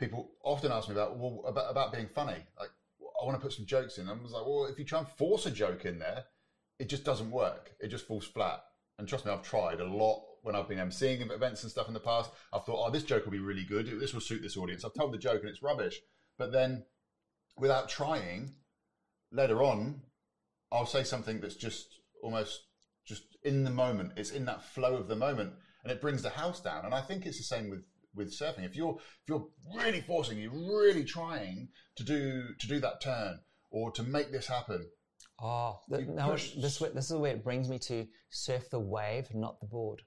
people often ask me about well about, about being funny. Like I want to put some jokes in. I was like, well, if you try and force a joke in there, it just doesn't work. It just falls flat. And trust me, I've tried a lot when I've been emceeing events and stuff in the past. I've thought, oh, this joke will be really good. This will suit this audience. I've told the joke and it's rubbish. But then, without trying, later on, I'll say something that's just almost just in the moment. It's in that flow of the moment, and it brings the house down. And I think it's the same with with surfing. If you're if you're really forcing, you're really trying to do to do that turn or to make this happen. Ah, oh, th- You now push- this way, this is where it brings me to surf the wave, not the board.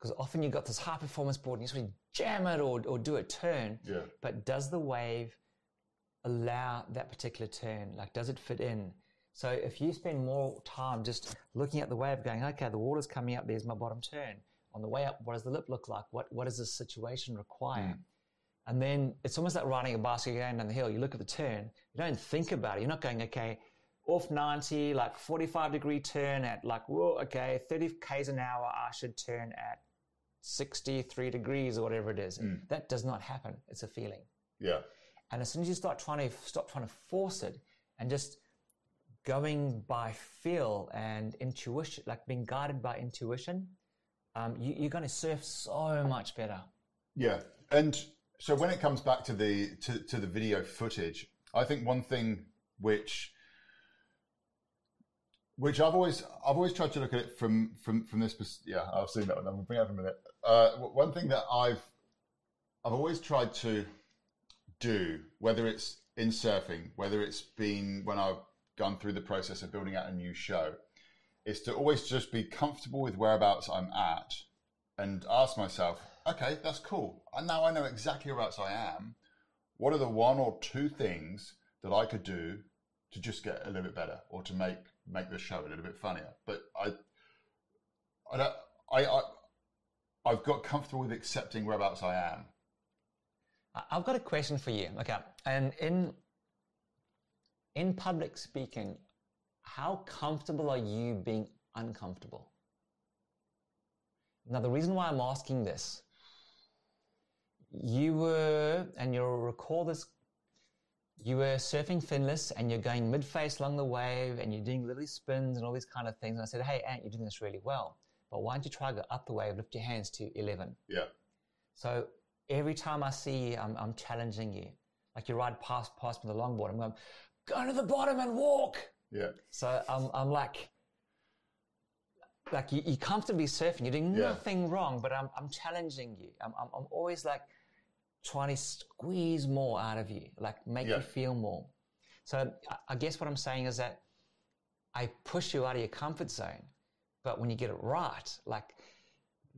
Because often you've got this high performance board and you sort of jam it or, or do a turn, Yeah, but does the wave allow that particular turn? Like, does it fit in? So if you spend more time just looking at the wave, going, okay, the water's coming up, there's my bottom turn. On the way up, what does the lip look like? What what does this situation require? Mm. And then it's almost like riding a bicycle going down the hill. You look at the turn, you don't think about it. You're not going, okay, off 90, like 45 degree turn at like, whoa, okay, 30 k's an hour, I should turn at 63 degrees or whatever it is. That does not happen. It's a feeling. yeah, And as soon as you start trying to stop trying to force it and just going by feel and intuition, like being guided by intuition, um, you, you're going to surf so much better. yeah. And so when it comes back to the to, to the video footage, I think one thing which which I've always I've always tried to look at it from from from this. Yeah, I've seen that one. I'm to bring it up in a minute. Uh, one thing that I've I've always tried to do, whether it's in surfing, whether it's been when I've gone through the process of building out a new show, is to always just be comfortable with whereabouts I'm at and ask myself, okay, that's cool. And now I know exactly whereabouts I am. What are the one or two things that I could do to just get a little bit better or to make make the show a little bit funnier? But I, I don't, I, I, I've got comfortable with accepting whereabouts I am. I've got a question for you. Okay, and in in public speaking, how comfortable are you being uncomfortable? Now, the reason why I'm asking this, you were, and you'll recall this, you were surfing finless and you're going mid face along the wave and you're doing little spins and all these kind of things. And I said, Hey, Ant, you're doing this really well. But why don't you try to go up the wave, lift your hands to 11? Yeah, So every time I see you, I'm, I'm challenging you. Like you ride past past me the longboard, I'm going, go to the bottom and walk. yeah, So I'm, I'm like, like you, you're comfortably surfing, you're doing Yeah. nothing wrong, but I'm, I'm challenging you. I'm, I'm, I'm always like trying to squeeze more out of you, like make Yeah. you feel more. So I, I guess what I'm saying is that I push you out of your comfort zone, but when you get it right, like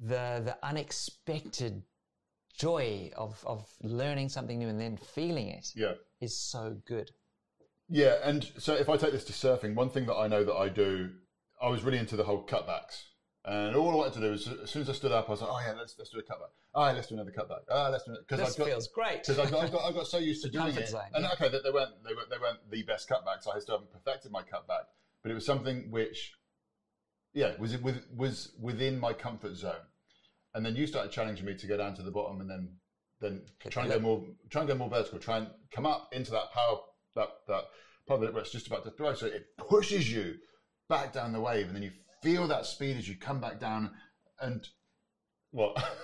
the the unexpected joy of of learning something new and then feeling it is yeah. is so good. Yeah, and so if I take this to surfing, one thing that I know that I do, I was really into the whole cutbacks. And all I wanted to do was, as soon as I stood up, I was like, oh yeah, let's, let's do a cutback. Oh, yeah, let's do another cutback. Ah, let's do it. Because I got, feels great. because I got, I got, I got so used to doing it. zone, and yeah. okay, they, they weren't, they weren't, they weren't the best cutbacks. I still haven't perfected my cutback, but it was something which, yeah, was it with, was within my comfort zone. And then you started challenging me to go down to the bottom and then, then try and go more, try and go more vertical. Try and come up into that power, that that part of it where it's just about to throw. So it pushes you back down the wave, and then you feel that speed as you come back down. And what?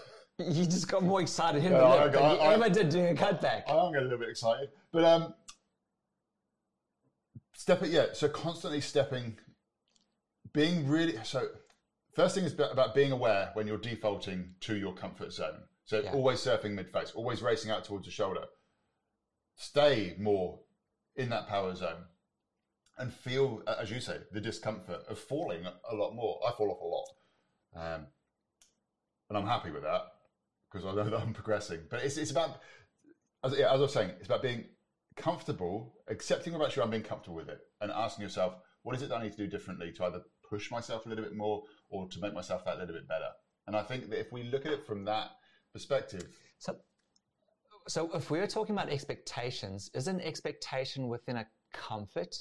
You just got more excited in Yeah, the I lip than got- you I- ever did doing a cutback. I am getting a little bit excited, but um, step it, yeah. So constantly stepping, being really so. First thing is about being aware when you're defaulting to your comfort zone. So Yeah. always surfing mid face, always racing out towards the shoulder. Stay more in that power zone, and feel, as you say, the discomfort of falling a lot more. I fall off a lot, um, and I'm happy with that because I know that I'm progressing. But it's it's about as, yeah, as I was saying, it's about being comfortable, accepting about you, I'm being comfortable with it, and asking yourself, what is it that I need to do differently to either push myself a little bit more or to make myself that little bit better? And I think that if we look at it from that perspective, So, so if we are talking about expectations, is an expectation within a comfort,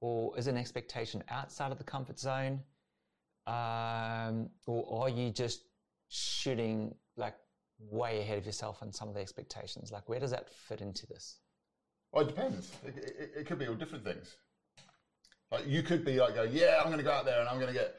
or is an expectation outside of the comfort zone, um, or are you just shooting like way ahead of yourself on some of the expectations? Like, where does that fit into this? well, it depends. It, it, it could be all different things. Like you could be like, going, yeah, I'm going to go out there and I'm going to get,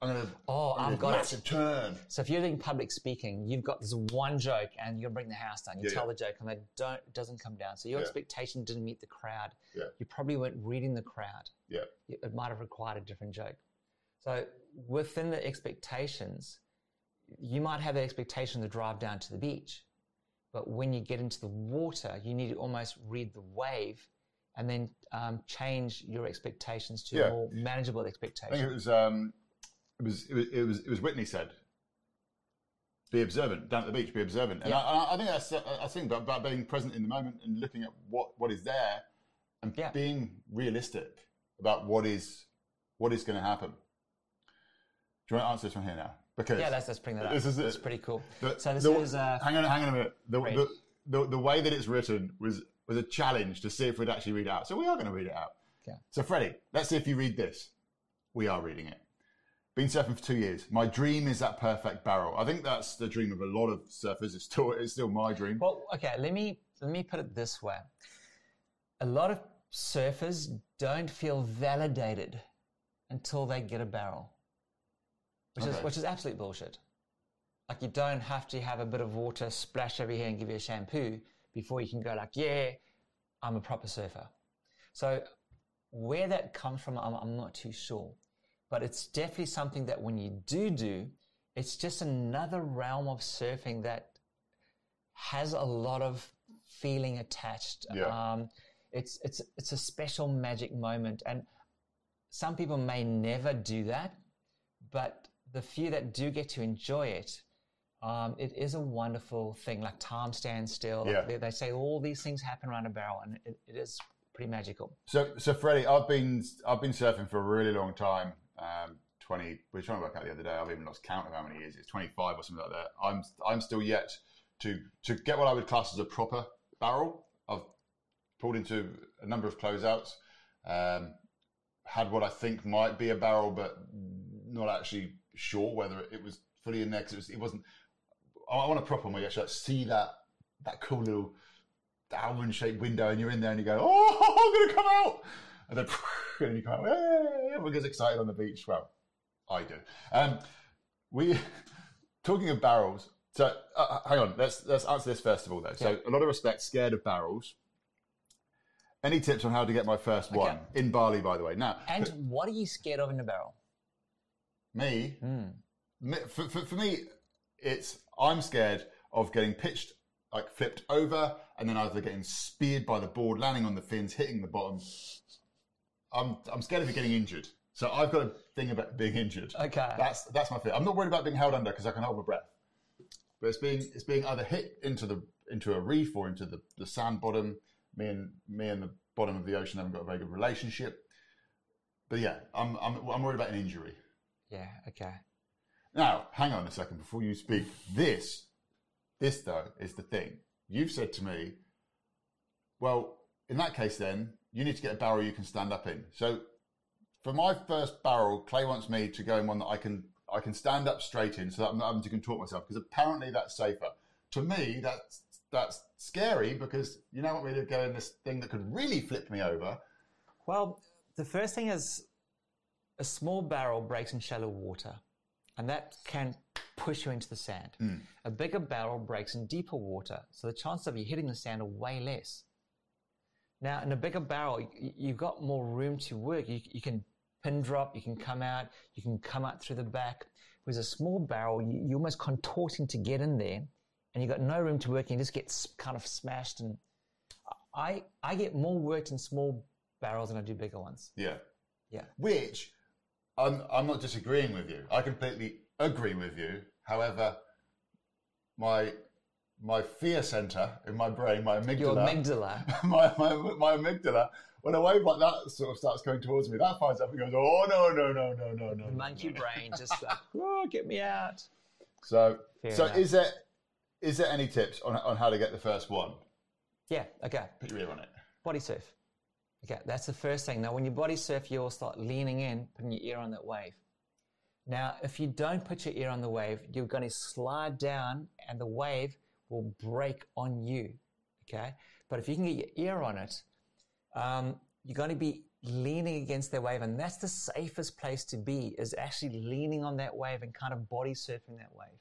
I'm going to, Oh, I'm I've going got to it. massive turn. So if you're doing public speaking, you've got this one joke and you're bring the house down. You Yeah, tell yeah. the joke and it don't it doesn't come down. So your Yeah. expectation didn't meet the crowd. Yeah. You probably weren't reading the crowd. Yeah, It it might have required a different joke. So within the expectations, you might have the expectation to drive down to the beach, but when you get into the water, you need to almost read the wave and then um, change your expectations to Yeah. more manageable expectations. I think it was, um, it was, it was, it was, it was Whitney said, be observant down at the beach, be observant. And Yeah. I, I think that's, I think about, about being present in the moment and looking at what, what is there and Yeah. being realistic about what is, what is going to happen. Do you want to answer this one here now? Because Yeah, let's, let's bring that up. This is That's it. pretty cool. the- So this the- is uh, hang on, hang on a minute. The, the, the, the way that it's written was, was a challenge to see if we'd actually read it out. So we are going to read it out. Yeah. So Freddie, let's see if you read this. We are reading it. Been surfing for two years. My dream is that perfect barrel. I think that's the dream of a lot of surfers. It's still, it's still my dream. Well, okay, let me let me put it this way. A lot of surfers don't feel validated until they get a barrel. Which is which is absolute bullshit. Like you don't have to have a bit of water splash over here and give you a shampoo before you can go like, yeah, I'm a proper surfer. So where that comes from, I'm, I'm not too sure. but it's definitely something that when you do do, it's just another realm of surfing that has a lot of feeling attached. Yeah. Um, it's it's it's a special magic moment, and some people may never do that, but the few that do get to enjoy it, um, it is a wonderful thing. Like time stands still. Yeah. They, they say all these things happen around a barrel, and it, it is pretty magical. So, so Freddie, I've been I've been surfing for a really long time. Um, Twenty. We were trying to work out the other day. I've even lost count of how many years. It's twenty five or something like that. I'm I'm still yet to to get what I would class as a proper barrel. I've pulled into a number of closeouts. Um, had what I think might be a barrel, but not actually sure whether it was fully in there because it, was, it wasn't. I want a proper one where you actually like, see that that cool little almond shaped window, and you're in there and you go, "Oh, I'm going to come out!" And then and you come out. Hey, everyone gets excited on the beach. Well, I do. Um, we talking of barrels. So uh, hang on, let's let's answer this first of all, though. So a lot of respect, scared of barrels. Any tips on how to get my first one in Bali, by the way? Now, And what are you scared of in a barrel? me, Mm. me for, for, for me, it's I'm scared of getting pitched, like flipped over, and then either getting speared by the board, landing on the fins, hitting the bottom. I'm I'm scared of it getting injured. So I've got a thing about being injured. Okay. That's that's my fear. I'm not worried about being held under because I can hold my breath. But it's being it's being either hit into the into a reef or into the, the sand bottom. Me and me and the bottom of the ocean haven't got a very good relationship. But yeah, I'm I'm I'm worried about an injury. Yeah. Okay. Now, hang on a second before you speak. This this though is the thing. You've said to me, well, in that case then, you need to get a barrel you can stand up in. So for my first barrel, Clay wants me to go in one that I can I can stand up straight in, so that I'm not having to contort myself because apparently that's safer. To me, that's that's scary because you don't want me to go in this thing that could really flip me over. Well, the first thing is a small barrel breaks in shallow water, and that can push you into the sand. Hmm. A bigger barrel breaks in deeper water, so the chances of you hitting the sand are way less. Now, in a bigger barrel, you've got more room to work. You, you can pin drop, you can come out, you can come out through the back. With a small barrel, you, you're almost contorting to get in there, and you've got no room to work. And you just get kind of smashed. And I, I get more worked in small barrels than I do bigger ones. Yeah. Yeah. Which I'm I'm not disagreeing with you. I completely agree with you. However, my my fear center in my brain, my amygdala, Your amygdala. my, my my amygdala, when a wave like that sort of starts coming towards me, that finds up and goes, oh no no no no no no. The monkey no. brain just like, oh, get me out. So Fair so enough. is there is there any tips on on how to get the first one? Yeah, okay. Put your ear on it. Body surf. Okay, that's the first thing. Now, when you body surf, you'll start leaning in, putting your ear on that wave. Now, if you don't put your ear on the wave, you're going to slide down and the wave will break on you. Okay? But if you can get your ear on it, um, you're going to be leaning against that wave. And that's the safest place to be, is actually leaning on that wave and kind of body surfing that wave.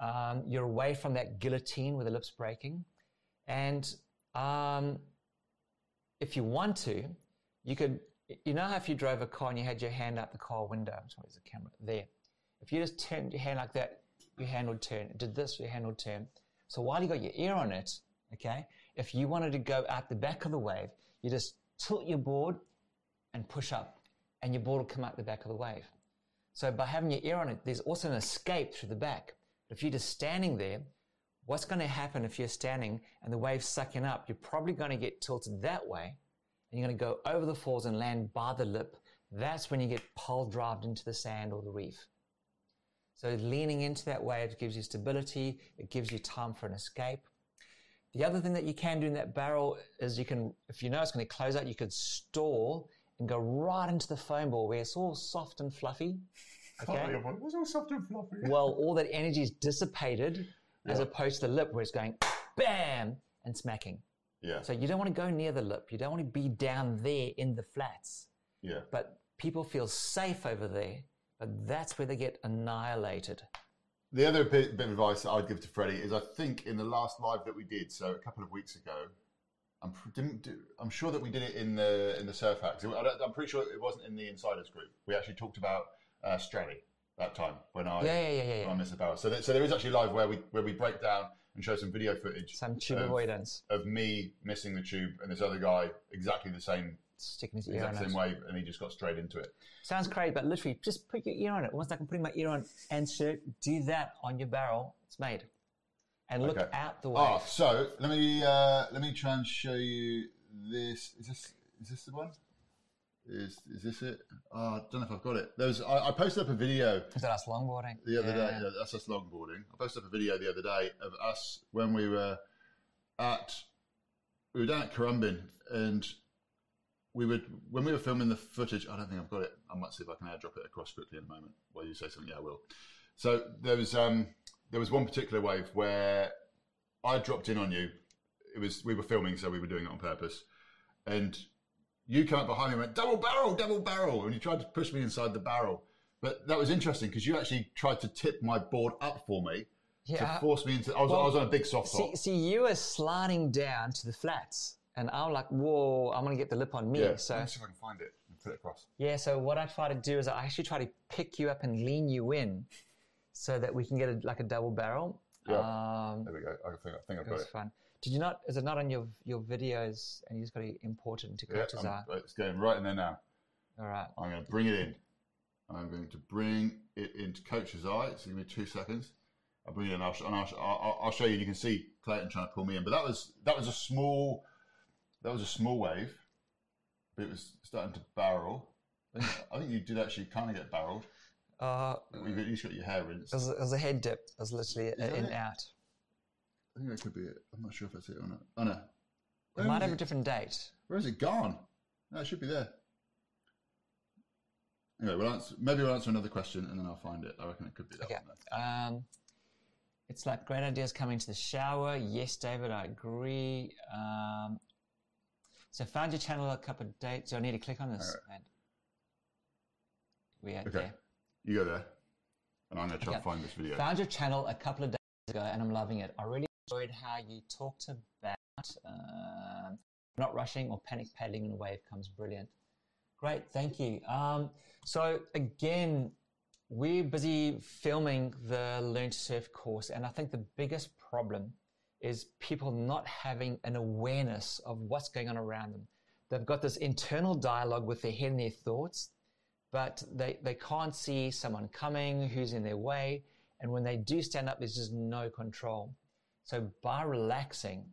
Um, you're away from that guillotine with the lips breaking. And um, if you want to, you could, you know if you drove a car and you had your hand out the car window, sorry, there's a camera there. If you just turned your hand like that, your hand would turn. Did this, your hand would turn. So while you got your ear on it, okay, if you wanted to go out the back of the wave, you just tilt your board and push up, and your board will come out the back of the wave. So by having your ear on it, there's also an escape through the back. But If you're just standing there, what's going to happen if you're standing and the wave's sucking up? You're probably going to get tilted that way and you're going to go over the falls and land by the lip. That's when you get pole drived into the sand or the reef. So leaning into that wave gives you stability. It gives you time for an escape. The other thing that you can do in that barrel is you can, if you know it's going to close out, you could stall and go right into the foam ball where it's all soft and fluffy. Oh, okay. Oh, What's all soft and fluffy? well, all that energy is dissipated as Yeah. opposed to the lip where it's going bam and smacking. Yeah, So you don't want to go near the lip. You don't want to be down there in the flats. yeah. But people feel safe over there. But that's where they get annihilated. The other bit, bit of advice that I'd give to Freddie is I think in the last live that we did, so a couple of weeks ago, I'm, didn't do, I'm sure that we did it in the in the surf hacks. I'm pretty sure it wasn't in the insiders group. We actually talked about uh, Straddie that time when I Yeah, yeah, yeah, yeah. I miss a barrel. So, there, so there is actually live where we where we break down and show some video footage Some tube of, avoidance. of me missing the tube and this other guy exactly the same Sticking his ear exact same wave, and he just got straight into it. Sounds crazy, but literally just put your ear on it. Almost like I'm putting my ear on and shirt. Do that on your barrel. It's made. And look Okay. out the Ah, wave. so let me uh, let me try and show you this. Is this is this the one? Is is this it? Oh, I don't know if I've got it. There's I, I posted up a video Is that us longboarding? the other Yeah. day. Yeah, that's us longboarding. I posted up a video the other day of us when we were at we were down at Currumbin and we would when we were filming the footage. I don't think I've got it. I might see if I can airdrop it across quickly in a moment while you say something. Yeah, I will. So there was um there was one particular wave where I dropped in on you. It was we were filming, so we were doing it on purpose, and you came up behind me and went double barrel, double barrel, and you tried to push me inside the barrel. But that was interesting because you actually tried to tip my board up for me Yeah. to force me into. I was, I was on a big soft top. See, see, you were sliding down to the flats, and I'm like, "Whoa, I'm gonna get the lip on me." yeah, So let me see if I can find it and put it across. yeah, so what I try to do is I actually try to pick you up and lean you in, so that we can get a, like a double barrel. Yeah. Um, There we go. I think I think I've got it. fun. Did you not? Is it not on your your videos? And you just got to import it into Yeah, Eye. it's going right in there now. All right. I'm going to bring it in. I'm going to bring it into Coach's Eye. So give me two seconds. I'll bring it in. I'll, sh- and I'll, sh- I'll, I'll show you. You can see Clayton trying to pull me in, but that was that was a small that was a small wave, but it was starting to barrel. I think, you did actually kind of get barreled. Uh, You've at least got your hair rinsed. it was, it was a head dip. It was literally in it? out. I think that could be it. I'm not sure if that's it or not. Oh no. It might have a different date. Where is it gone? No, it should be there. Anyway, we'll answer, maybe we'll answer another question and then I'll find it. I reckon it could be that Okay. one. Um, it's like great ideas coming to the shower. Yes, David, I agree. Um, so found your channel a couple of dates. Do I need to click on this? Alright. And we Okay. there. You go there. And I'm going to try and find this video. Found your channel a couple of days ago, and I'm loving it. I really enjoyed how you talked about um, not rushing or panic paddling when a wave comes. Brilliant. Great, thank you. Um, so again, we're busy filming the Learn to Surf course, and I think the biggest problem is people not having an awareness of what's going on around them. They've got this internal dialogue with their head and their thoughts, but they, they can't see someone coming who's in their way. And when they do stand up, there's just no control. So by relaxing,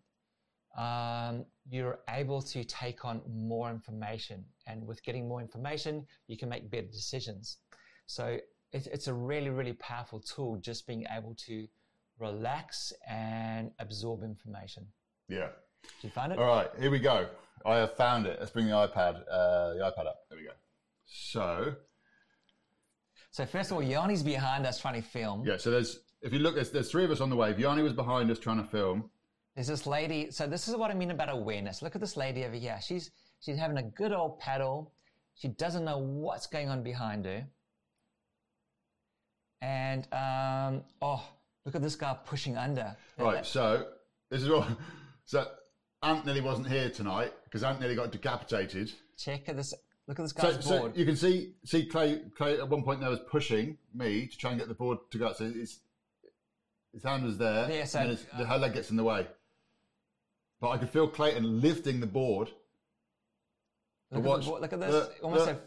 um, you're able to take on more information. And with getting more information, you can make better decisions. So it's, it's a really, really powerful tool, just being able to relax and absorb information. Yeah. Did you find it? All right, here we go. I have found it. Let's bring the iPad, uh, the iPad up. There we go. So, So first of all, Yanni's behind us trying to film. yeah, so there's, if you look, there's, there's three of us on the wave. Yanni was behind us trying to film. There's this lady. So this is what I mean about awareness. Look at this lady over here. She's she's having a good old paddle. She doesn't know what's going on behind her. And um, oh, look at this guy pushing under. Right, so this is what, so Ant nearly wasn't here tonight because Ant nearly got decapitated. Check this. Look at this So, guy's so board. you can see see Clay Clay at one point there was pushing me to try and get the board to go. So his his hand was there. Yeah, so- and the, her leg gets in the way. But I could feel Clayton lifting the board. look, watch- at the look at this. look, Almost look. have.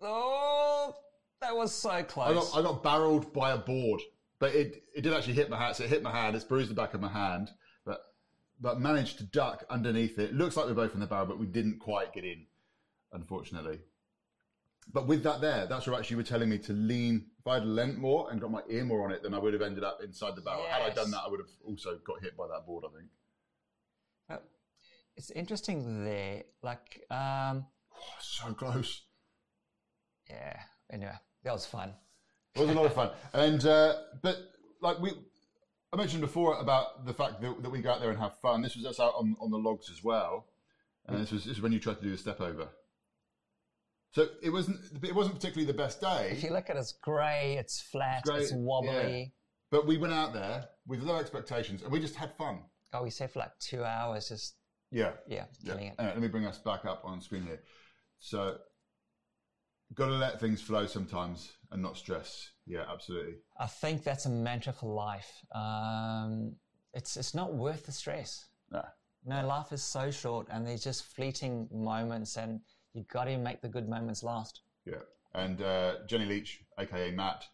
Oh, that was so I close. got I got barreled by a board, but it it did actually hit my hand. So it hit my hand. It's bruised the back of my hand, but but managed to duck underneath it. It looks like we're both in the barrel, but we didn't quite get in, unfortunately. But with that there, that's where actually you were telling me to lean. If I had leant more and got my ear more on it, then I would have ended up inside the barrel. Had I done that, I would have also got hit by that board. I think. Uh, it's interesting there. Like, um, Oh, so close. yeah. Anyway, that was fun. It was a lot of fun. And uh, but like we, I mentioned before about the fact that, that we go out there and have fun. This was us out on, on the logs as well, and this was this is when you tried to do the step over. So it wasn't it wasn't particularly the best day, If you look at it, it's grey, it's flat, It's grey, it's wobbly. but we went out there with low expectations and we just had fun. Oh, we stayed for like two hours, just Yeah. yeah, Yeah. it. Anyway, let me bring us back up on screen here. So, got to let things flow sometimes and not stress. Yeah, absolutely. I think that's a mantra for life. Um, it's it's not worth the stress. No. No, life is so short, and there's just fleeting moments, and you got to make the good moments last. Yeah. And uh, Jenny Leach, aka Matt,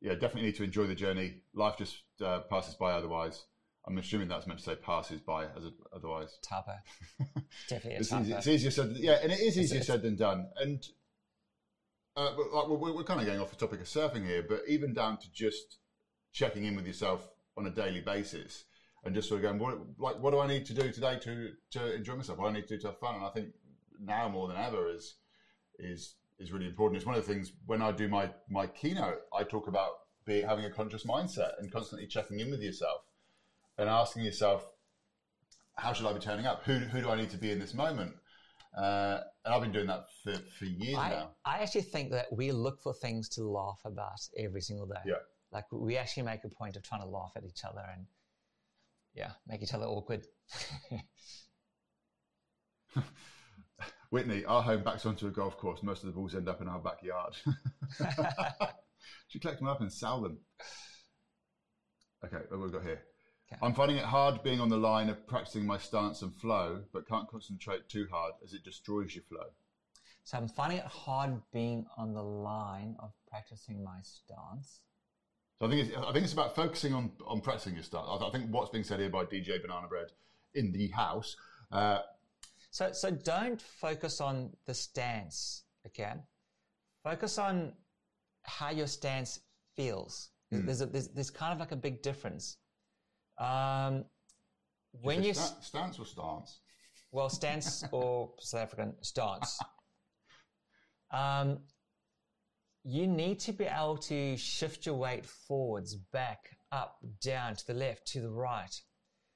yeah, definitely need to enjoy the journey. Life just uh, passes by otherwise. I'm assuming that's meant to say passes by as a, otherwise. Tapa, definitely It's, easy, it's easier said, yeah, and it is easier it's- said than done. And uh, but, like, we're, we're kind of going off the topic of surfing here, but even down to just checking in with yourself on a daily basis and just sort of going, what, like, what do I need to do today to to enjoy myself? What do I need to do to have fun? And I think now more than ever is is is really important. It's one of the things when I do my my keynote, I talk about be, having a conscious mindset and constantly checking in with yourself and asking yourself, how should I be turning up? Who, who do I need to be in this moment? Uh, and I've been doing that for, for years I, now. I actually think that we look for things to laugh about every single day. Yeah. Like we actually make a point of trying to laugh at each other and yeah, make each other awkward. Whitney, our home backs onto a golf course. Most of the balls end up in our backyard. Should collect them up and sell them. Okay, what we've got here. Okay. I'm finding it hard being on the line of practicing my stance and flow, but can't concentrate too hard as it destroys your flow. so I'm finding it hard being on the line of practicing my stance. So I think it's, I think it's about focusing on on practicing your stance. I, I think what's being said here by DJ Banana Bread in the house. Uh, So, so don't focus on the stance, okay? Focus on how your stance feels. There's, a, there's, there's kind of like a big difference. Um, when you, sta- stance or stance? well, stance or South African stance, um, you need to be able to shift your weight forwards, back, up, down, to the left, to the right.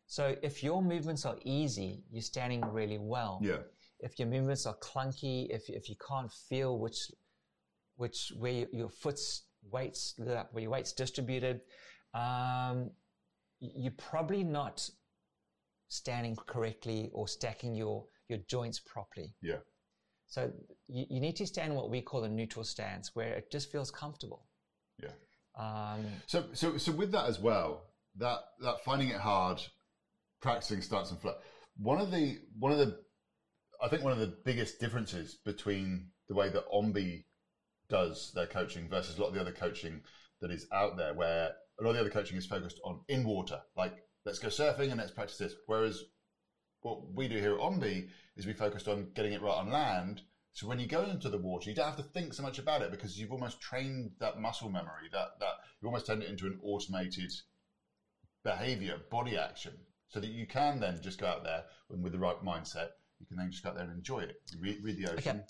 So if your movements are easy, you're standing really well Yeah, if your movements are clunky, if, if you can't feel which which where your, your foot's weights where your weight's distributed, um, you're probably not standing correctly or stacking your your joints properly. yeah. So you, you need to stand what we call a neutral stance, where it just feels comfortable. Yeah. Um, So, so, so with that as well, that that finding it hard, practicing stance and flow. One of the one of the, I think one of the biggest differences between the way that Ombe does their coaching versus a lot of the other coaching that is out there, where a lot of the other coaching is focused on in water, like let's go surfing and let's practice this. Whereas what we do here at Ombe is we focused on getting it right on land. So when you go into the water, you don't have to think so much about it because you've almost trained that muscle memory. That that you almost turned it into an automated behavior, body action, so that you can then just go out there and with the right mindset, you can then just go out there and enjoy it. Read, read the ocean. Okay.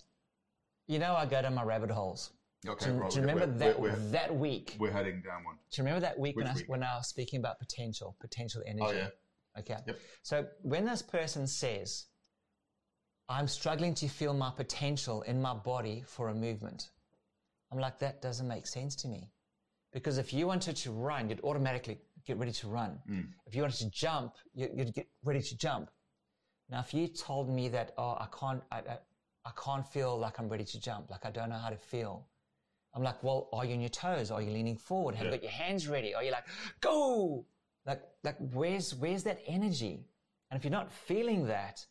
you know, I go to my rabbit holes. Okay, Do, right, do you we're- remember we're, that we're, that week? we're heading down one. Do you remember that week, when Which I, week? when I was speaking about potential, potential energy? Oh yeah, Okay. Yep. So when this person says, I'm struggling to feel my potential in my body for a movement, I'm like, that doesn't make sense to me. Because if you wanted to run, you'd automatically get ready to run. Hmm. If you wanted to jump, you- you'd get ready to jump. Now, if you told me that, oh, I can't, I, I, I can't feel like I'm ready to jump, like I don't know how to feel. I'm like, well, are you on your toes? Are you leaning forward? Have you got your hands ready? Are you like, go? Like, like, where's, where's that energy? And if you're not feeling that,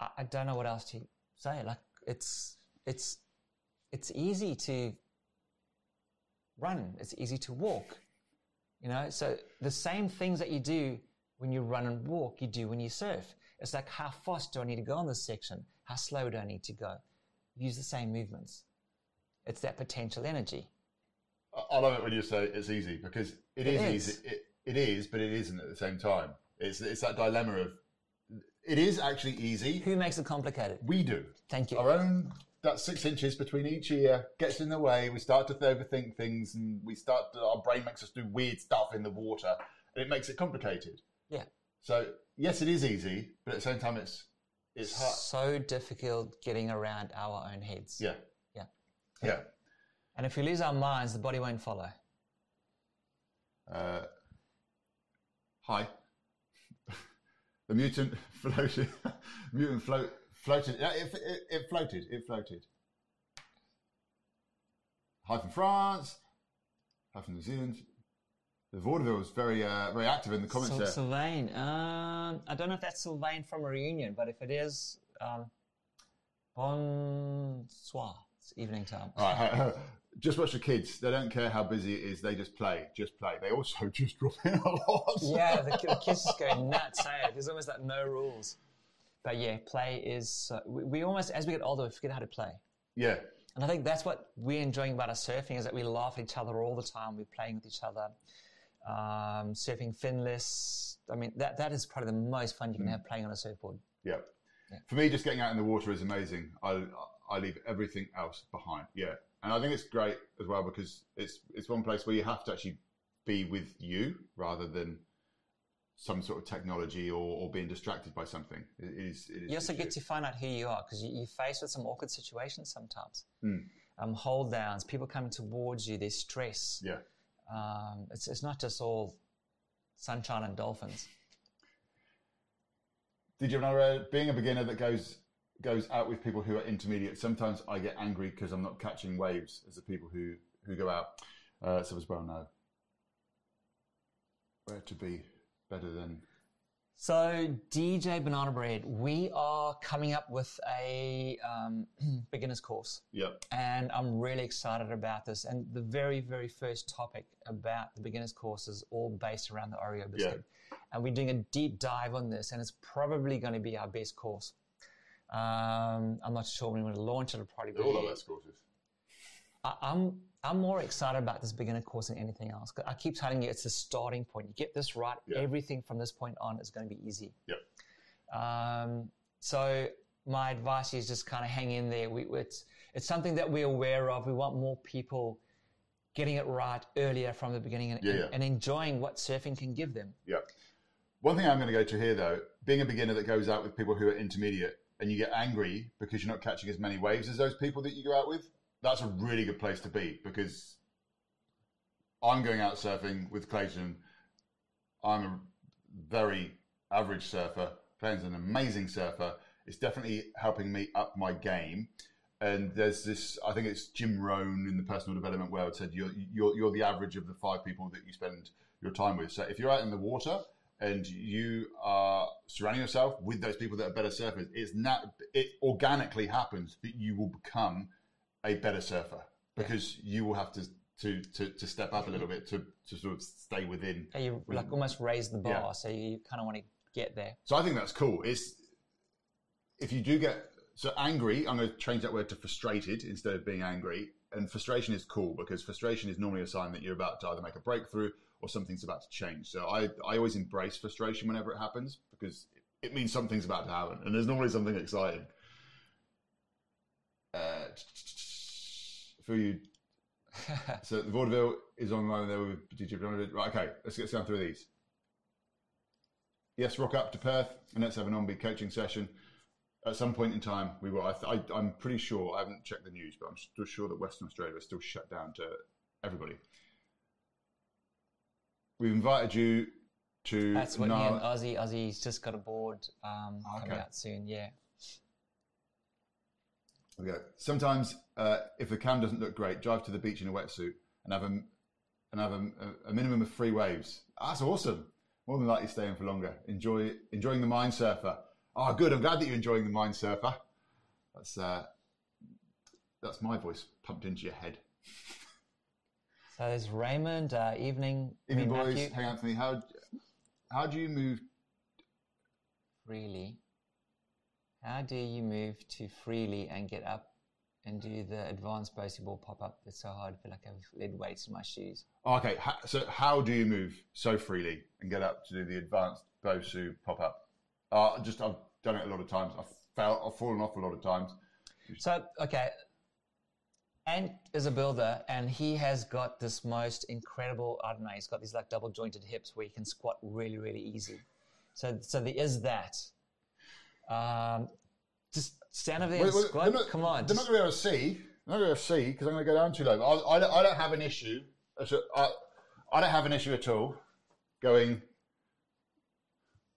I, I don't know what else to say. Like, it's, it's, it's easy to run. It's easy to walk. You know, so the same things that you do when you run and walk, you do when you surf. It's like, how fast do I need to go on this section? How slow do I need to go? Use the same movements. It's that potential energy. I- love it when you say it's easy because it It is, is. easy. It, it is, but it isn't at the same time. It's it's that dilemma of it is actually easy. Who makes it complicated? We do. Thank you. Our own that six inches between each ear gets in the way. We start to overthink things, and we start. To, our brain makes us do weird stuff in the water, and it makes it complicated. Yeah. So yes, it is easy, but at the same time, it's it's hard. So difficult getting around our own heads. Yeah. Yeah. Yeah. And if we lose our minds, the body won't follow. Uh, hi. The mutant floated. mutant float floated. Yeah, it, it, it floated. It floated. Hi from France. Hi from New Zealand. The vaudeville was very uh, very active in the comments Syl- there. Sylvain. Um, I don't know if that's Sylvain from a reunion, but if it is, um, bonsoir. It's evening time. All right, just watch the kids. They don't care how busy it is. They just play. Just play. They also just drop in a lot. yeah, the, the kids just go nuts. Hey, there's almost like no rules. But yeah, play is. Uh, we, we almost, as we get older, we forget how to play. Yeah. And I think that's what we're enjoying about our surfing is that we laugh at each other all the time. We're playing with each other. Um, surfing finless. I mean, that, that is probably the most fun you can have playing on a surfboard. Yeah. For me, just getting out in the water is amazing. I I leave everything else behind. Yeah, and I think it's great as well because it's it's one place where you have to actually be with you rather than some sort of technology or, or being distracted by something. It is. It is You also get to find out who you are because you, you're faced with some awkward situations sometimes. Mm. Um, hold downs, people coming towards you, there's stress. Yeah. Um, it's, it's not just all sunshine and dolphins. Did you know uh, being a beginner that goes goes out with people who are intermediate? Sometimes I get angry because I'm not catching waves as the people who who go out. Uh, so as well know where to be better than So, DJ Banana Bread, we are coming up with a um, beginner's course. Yep. And I'm really excited about this. And the very, very first topic about the beginner's course is all based around the Oreo biscuit. And we're doing a deep dive on this, and it's probably going to be our best course. Um, I'm not sure when we're going to launch it. It'll probably be. All our best courses. I, I'm I'm more excited about this beginner course than anything else. I keep telling you, it's the starting point. You get this right, Yeah. everything from this point on is going to be easy. Yep. Um, so my advice is just kind of hang in there. We, it's it's something that we're aware of. We want more people getting it right earlier from the beginning and, Yeah, yeah. and enjoying what surfing can give them. Yeah. One thing I'm going to go to here, though, being a beginner that goes out with people who are intermediate and you get angry because you're not catching as many waves as those people that you go out with, that's a really good place to be because I'm going out surfing with Clayton. I'm a very average surfer. Clayton's an amazing surfer. It's definitely helping me up my game. And there's this, I think it's Jim Rohn in the personal development world said you're, you're, you're the average of the five people that you spend your time with. So if you're out in the water and you are surrounding yourself with those people that are better surfers, it's not, it organically happens that you will become a better surfer because you will have to, to, to, to step up a little bit to, to sort of stay within. You like almost raise the bar, Yeah. so you kind of want to get there. So I think that's cool. It's if you do get so angry, I'm going to change that word to frustrated instead of being angry. And frustration is cool because frustration is normally a sign that you're about to either make a breakthrough or something's about to change. So I, I always embrace frustration whenever it happens because it means something's about to happen and there's normally something exciting. Uh, for you, so the vaudeville is online there with DJ Bernard. Right, okay, let's get down through these. Yes, rock up to Perth and let's have an on-beat coaching session. At some point in time, we will. I, I, I'm pretty sure. I haven't checked the news, but I'm still sure that Western Australia is still shut down to everybody. We've invited you to. That's what Nile- and Ozzy. Ozzy's just got a board um, coming out soon. Yeah. Okay. Sometimes, uh, if the cam doesn't look great, drive to the beach in a wetsuit and have a and have a, a minimum of three waves. That's awesome. More than likely staying for longer. Enjoy enjoying the mind surfer. Oh, good. I'm glad that you're enjoying the mind surfer. That's uh, that's my voice pumped into your head. So there's Raymond. Uh, evening. Evening, boys. Matthew, Hey, Anthony. How how do you move? freely. How do you move to freely and get up and do the advanced basic ball pop up? It's so hard. I feel like I've led weights in my shoes. Oh, okay. So how do you move so freely and get up to do the advanced Bosu pop up? Uh, just I've done it a lot of times. I've fell, I've fallen off a lot of times. So, okay. Ant is a builder and he has got this most incredible, I don't know, he's got these like double jointed hips where he can squat really, really easy. So, so there is that. Um, just stand over there and Wait, wait, squat. they're not- Come on. They're just- not going to be able to see. They're not going to see because I'm going to go down too low. I, I, don't, I don't have an issue. I, I don't have an issue at all going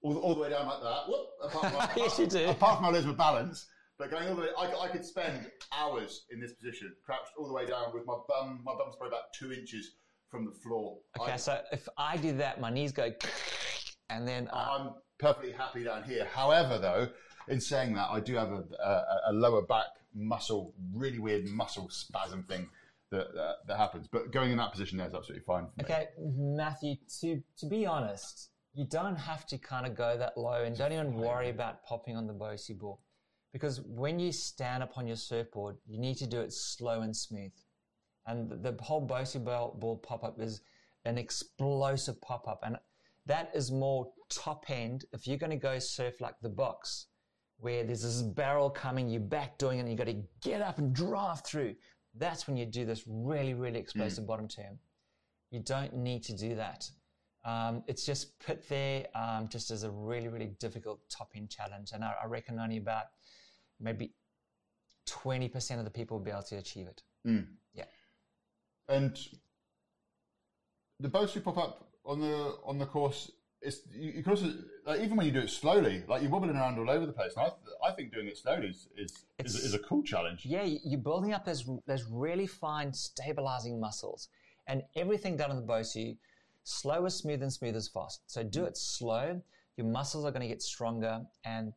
all, all the way down like that. Whoop, apart from my, Yes, you do. Apart from my lose my balance, but going all the way, I, I could spend hours in this position, crouched all the way down with my bum. My bum's probably about two inches from the floor. Okay, I, so if I do that, my knees go, and then uh, I'm perfectly happy down here. However, though, in saying that, I do have a, a, a lower back muscle, really weird muscle spasm thing that, that that happens. But going in that position there is absolutely fine for me. Okay, Matthew, to, to be honest, you don't have to kind of go that low and don't even worry about popping on the Bosu ball. Because when you stand up on your surfboard, you need to do it slow and smooth. And the, the whole Bosu ball, ball pop up is an explosive pop up. And that is more top end. If you're going to go surf like the box, where there's this barrel coming, you're back doing it, and you've got to get up and drive through. That's when you do this really, really explosive bottom turn. You don't need to do that. Um, it's just put there um, just as a really, really difficult top end challenge. And I, I reckon only about maybe 20% of the people will be able to achieve it. Yeah. And the boats we pop up on the on the course, it's you, you can also like, even when you do it slowly, like you're wobbling around all over the place. And I, I think doing it slowly is is, is, is a cool challenge. Yeah, you- you're building up those, those really fine stabilizing muscles. And everything done on the Bosu, slow is smooth and smooth is fast. So do it slow. Your muscles are going to get stronger. And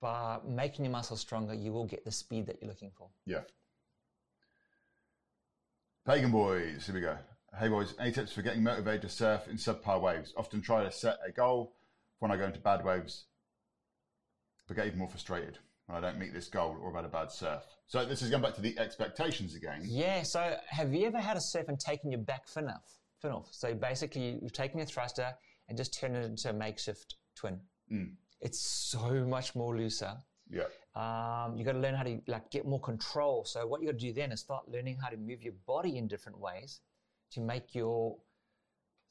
by making your muscles stronger, you will get the speed that you're looking for. Yeah. Pagan boys, here we go. Hey boys, any tips for getting motivated to surf in subpar waves? Often try to set a goal when I go into bad waves, but get even more frustrated when I don't meet this goal or about a bad surf. So this is going back to the expectations again. Yeah. So have you ever had a surf and taken your back fin off? Fin off. So basically, you've taken your thruster and just turned it into a makeshift twin. It's so much more looser. Yeah. Um, you got to learn how to like get more control. So what you got to do then is start learning how to move your body in different ways to make your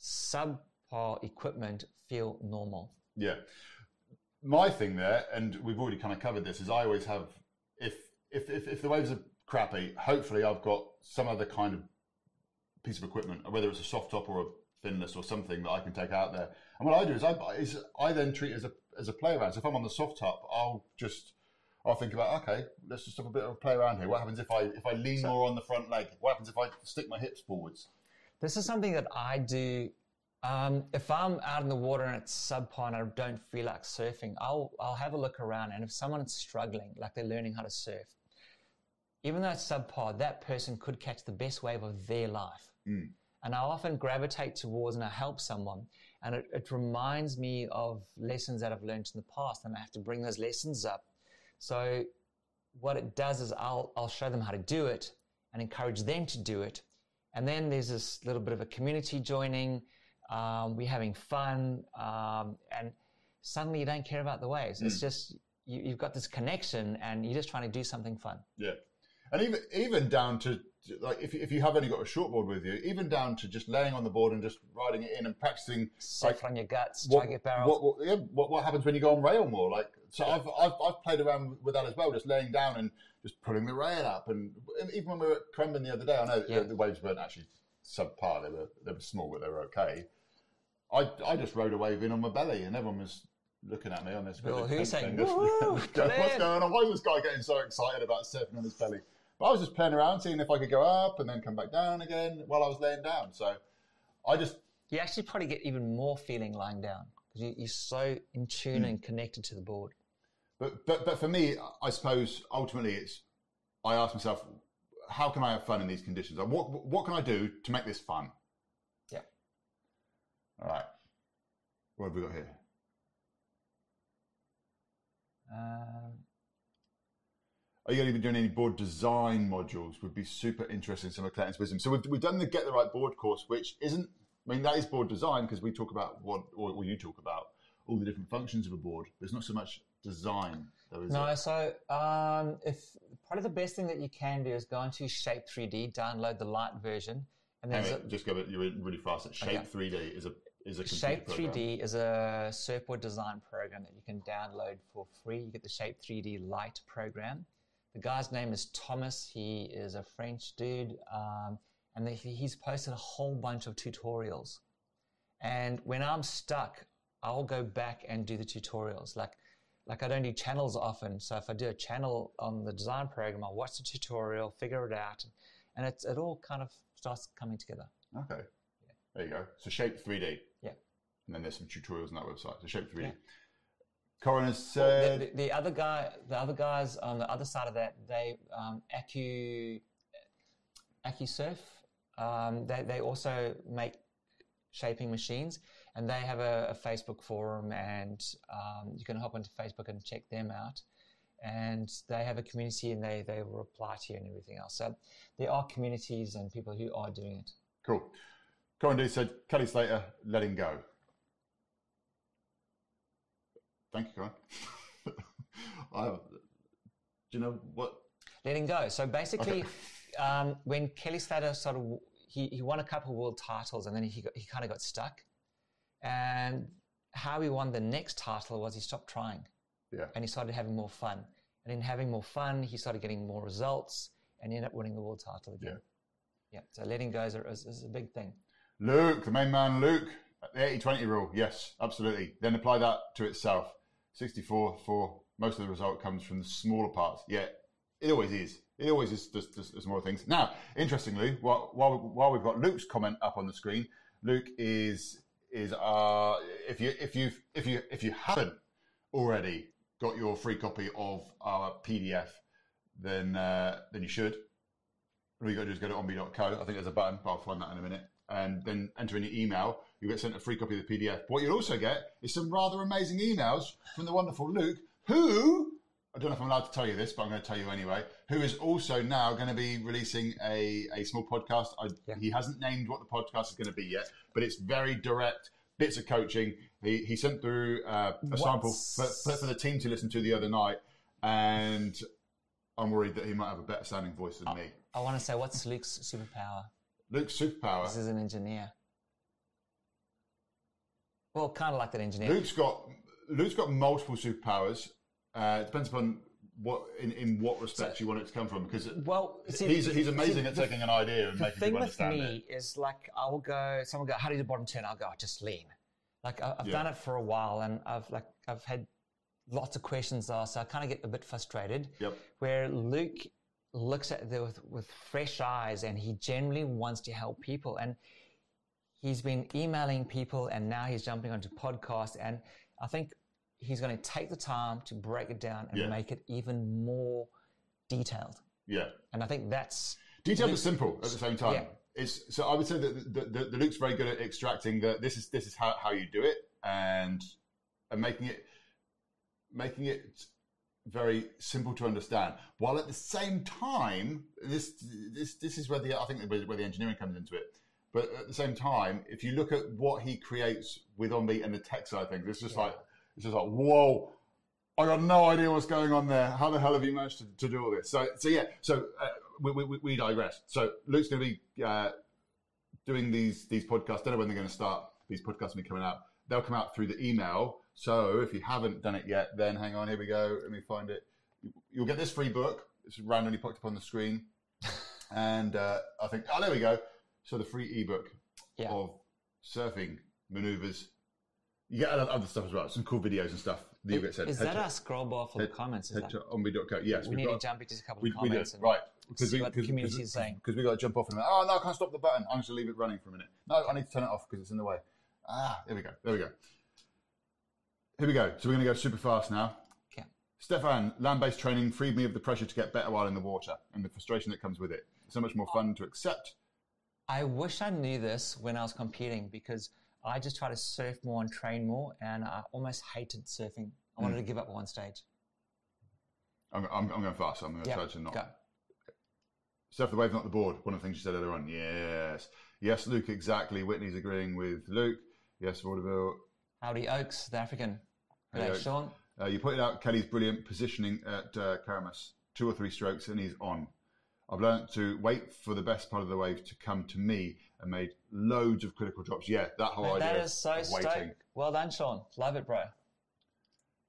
subpar equipment feel normal. Yeah. My thing there, and we've already kind of covered this, is I always have if if if, if the waves are crappy, hopefully I've got some other kind of piece of equipment, whether it's a soft top or a finless or something that I can take out there. And what I do is I is I then treat it as a as a play around. So if I'm on the soft top, I'll just I'll think about okay, let's just have a bit of a play around here. What happens if I if I lean more on the front leg? What happens if I stick my hips forwards? This is something that I do. Um, if I'm out in the water and it's subpar and I don't feel like surfing, I'll I'll have a look around. And if someone's struggling, like they're learning how to surf, even though it's subpar, that person could catch the best wave of their life. And I often gravitate towards and I help someone, and it, it reminds me of lessons that I've learned in the past, and I have to bring those lessons up. So what it does is I'll I'll show them how to do it and encourage them to do it. And then there's this little bit of a community joining. Um, we're having fun, um, and suddenly you don't care about the waves. It's just you, you've got this connection, and you're just trying to do something fun. Yeah, and even even down to like if if you have only got a shortboard with you, even down to just laying on the board and just riding it in and practicing. Safe on your guts, What, to barrels. what, what, yeah, what, what happens when you go on rail more? Like, so I've, I've, I've played around with that as well, just laying down and just pulling the rail up. And even when we were at Crembin the other day, I know Yeah. the, the waves weren't actually subpar; they were they were small, but they were okay. I, I just rode a wave in on my belly, and everyone was looking at me on this. Well, who's saying, Just, "Woo, going, what's going on? Why is this guy getting so excited about surfing on his belly? But I was just playing around, seeing if I could go up and then come back down again while I was laying down. So I just you actually probably get even more feeling lying down because you, you're so in tune hmm. and connected to the board. But but but for me, I suppose ultimately it's I ask myself, how can I have fun in these conditions? What what can I do to make this fun? Yeah. All right. What have we got here? Um, Are you going to be doing any board design modules? Would be super interesting. Some of Clayton's wisdom. So we've, we've done the get the right board course, which isn't. I mean, that is board design because we talk about what, or, or you talk about all the different functions of a board. There's not so much design, though, no, it? so um, if probably the best thing that you can do is go into Shape 3D, download the light version, and Hang there's just go. You're really fast. Shape Okay. 3D is a is a Shape program. 3D is a surfboard design program that you can download for free. You get the Shape 3D Light program. The guy's name is Thomas. He is a French dude, um, and he- he's posted a whole bunch of tutorials. And when I'm stuck, I'll go back and do the tutorials. Like, like I don't do channels often. So if I do a channel on the design program, I'll watch the tutorial, figure it out, and it, it all kind of starts coming together. Okay. There you go. So Shape 3D. Yeah. And then there's some tutorials on that website. So Shape 3D. Yeah. Corin has The, said, the, the other guy, the other guys on the other side of that, they um, Acu, AccuSurf. Um, they they also make shaping machines, and they have a, a Facebook forum, and um, you can hop onto Facebook and check them out. And they have a community, and they they will reply to you and everything else. So there are communities and people who are doing it. cool. Corin D said, Kelly Slater, letting go. Thank you, Corin. I, do you know what? letting go. So basically, um, when Kelly Slater sort of he, he won a couple of world titles and then he got, he kind of got stuck. And how he won the next title was he stopped trying Yeah. and he started having more fun. And in having more fun, he started getting more results and he ended up winning the world title again. Yeah. So letting go is a, is, is a big thing. Luke, the main man, Luke, the 80 20 rule. Yes, absolutely. Then apply that to itself. 64 for most of the result comes from the smaller parts. Yeah, it always is. It always is just, just, just more things. Now, interestingly, while, while, we've got Luke's comment up on the screen, Luke is is uh, if you if you if you if you haven't already got your free copy of our PDF, then uh, then you should. All you got to do is go to ombe.co. I think there's a button, but I'll find that in a minute. And then enter in your email. You get sent a free copy of the PDF. What you'll also get is some rather amazing emails from the wonderful Luke, who I don't know if I'm allowed to tell you this, but I'm going to tell you anyway. Who is also now going to be releasing a, a small podcast. I, Yeah. He hasn't named what the podcast is going to be yet, but it's very direct bits of coaching. He, he sent through uh, a sample for, for, the team to listen to the other night, and I'm worried that he might have a better sounding voice than me. I want to say, what's Luke's superpower? Luke's superpower. This is an engineer. Well, kind of like that engineer. Luke's got Luke's got multiple superpowers. Uh, it depends upon what in, in what respect you want it to come from. Because Well, see, he's he's see, amazing at the- taking an idea and the making thing people with understand me it. is like I'll go, someone will go, how do you do bottom turn? I'll go, "Oh, just lean. Like I- I've Yeah. done it for a while, and I've like I've had lots of questions asked, so I kind of get a bit frustrated. Yep. Where Luke looks at it with, with fresh eyes, and he generally wants to help people, and he's been emailing people, and now he's jumping onto podcasts, and I think he's going to take the time to break it down and Yeah. make it even more detailed. Yeah. And I think that's Detailed but simple at the same time. Yeah. It's so I would say that the, the, the Luke's very good at extracting that this is this is how, how you do it and and making it making it very simple to understand while at the same time this this this is where the I think where the engineering comes into it but at the same time if you look at what he creates with Ombe and the tech side of things it's just like it's just like whoa I got no idea what's going on there. How the hell have you managed to, to do all this? So, so yeah. So uh, we, we, we digress. So Luke's going to be uh, doing these these podcasts. Don't know when they're going to start. These podcasts will be coming out. They'll come out through the email. So if you haven't done it yet, then hang on. Here we go. Let me find it. You'll get this free book. It's randomly popped up on the screen, and uh, I think oh there we go. So the free ebook Yeah. of surfing maneuvers. You get other other stuff as well. Some cool videos and stuff that you get sent. Is Head that our scroll bar for the comments? Is head that. Yes, we need got, to jump into a couple we, of we do. comments. and Right. see what the community is saying. Because we got to jump off in a minute. Oh, no, I can't stop the button. I'm just going to leave it running for a minute. No, I need to turn it off because it's in the way. Ah, there we go. There we go. Here we go. So we're going to go super fast now. Okay. Stefan, land based training freed me of the pressure to get better while in the water and the frustration that comes with it. So much more fun to accept. I wish I knew this when I was competing because I just tried to surf more and train more, and I almost hated surfing. I wanted to give up at one stage. I'm, I'm, I'm going fast, I'm going to Yeah, try to not. go. Surf the wave, not the board. One of the things you said earlier on. Yes. Yes, Luke, exactly. Whitney's agreeing with Luke. Yes, Vaudeville. Howdy Oaks, the African. Hey, Oaks. Sean. Uh, you pointed out Kelly's brilliant positioning at uh, Keramas. Two or three strokes and he's on. I've learned to wait for the best part of the wave to come to me and made loads of critical drops. Yeah, that whole Mate, idea that is so stoked. Well done, Sean. Love it, bro.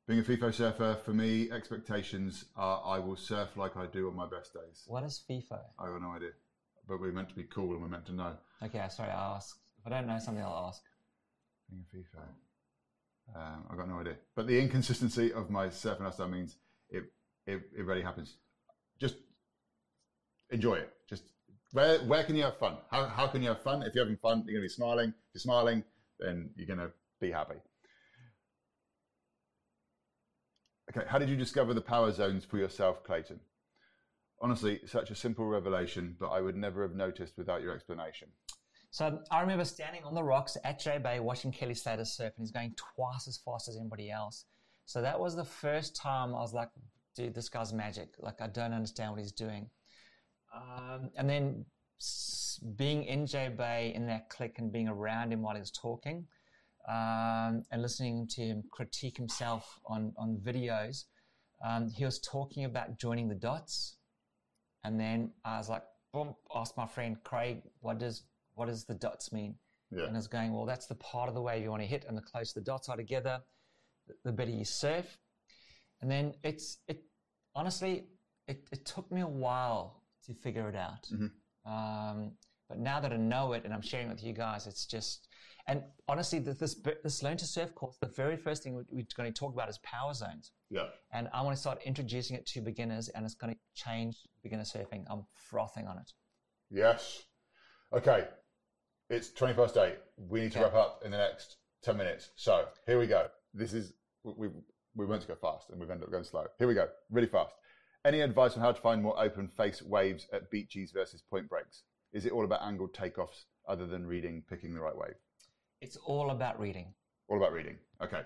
Being a FIFO surfer, for me, expectations are I will surf like I do on my best days. What is FIFO? I have no idea. But we're meant to be cool and we're meant to know. Okay, sorry, I'll ask. If I don't know something, I'll ask. Being a FIFO. Um, I've got no idea. But the inconsistency of my surfing lifestyle means it, it, it really happens. Just enjoy it. Just where, where can you have fun? How, how can you have fun? If you're having fun, you're going to be smiling. If you're smiling, then you're going to be happy. Okay, how did you discover the power zones for yourself, Clayton? Honestly, such a simple revelation, but I would never have noticed without your explanation. So I remember standing on the rocks at J Bay watching Kelly Slater surf, and he's going twice as fast as anybody else. So that was the first time I was like, dude, this guy's magic. Like, I don't understand what he's doing. Um, and then being in J Bay in that click and being around him while he was talking um, and listening to him critique himself on, on videos, um, he was talking about joining the dots. And then I was like, boom, asked my friend Craig, what does what does the dots mean? Yeah. And I was going, well, that's the part of the wave you want to hit, and the closer the dots are together, the better you surf. And then it's it honestly, it, it took me a while to figure it out. Mm-hmm. Um, but now that I know it and I'm sharing with you guys, it's just and honestly, this this learn to surf course, the very first thing we're going to talk about is power zones. Yeah. And I want to start introducing it to beginners, and it's going to change beginner surfing. I'm frothing on it. Yes. Okay. It's 20 past eight. We need to wrap up in the next 10 minutes. So here we go. This is, we, we went to go fast and we've ended up going slow. Here we go. Really fast. Any advice on how to find more open face waves at beaches versus point breaks? Is it all about angled takeoffs other than reading, picking the right wave? It's all about reading. All about reading. Okay.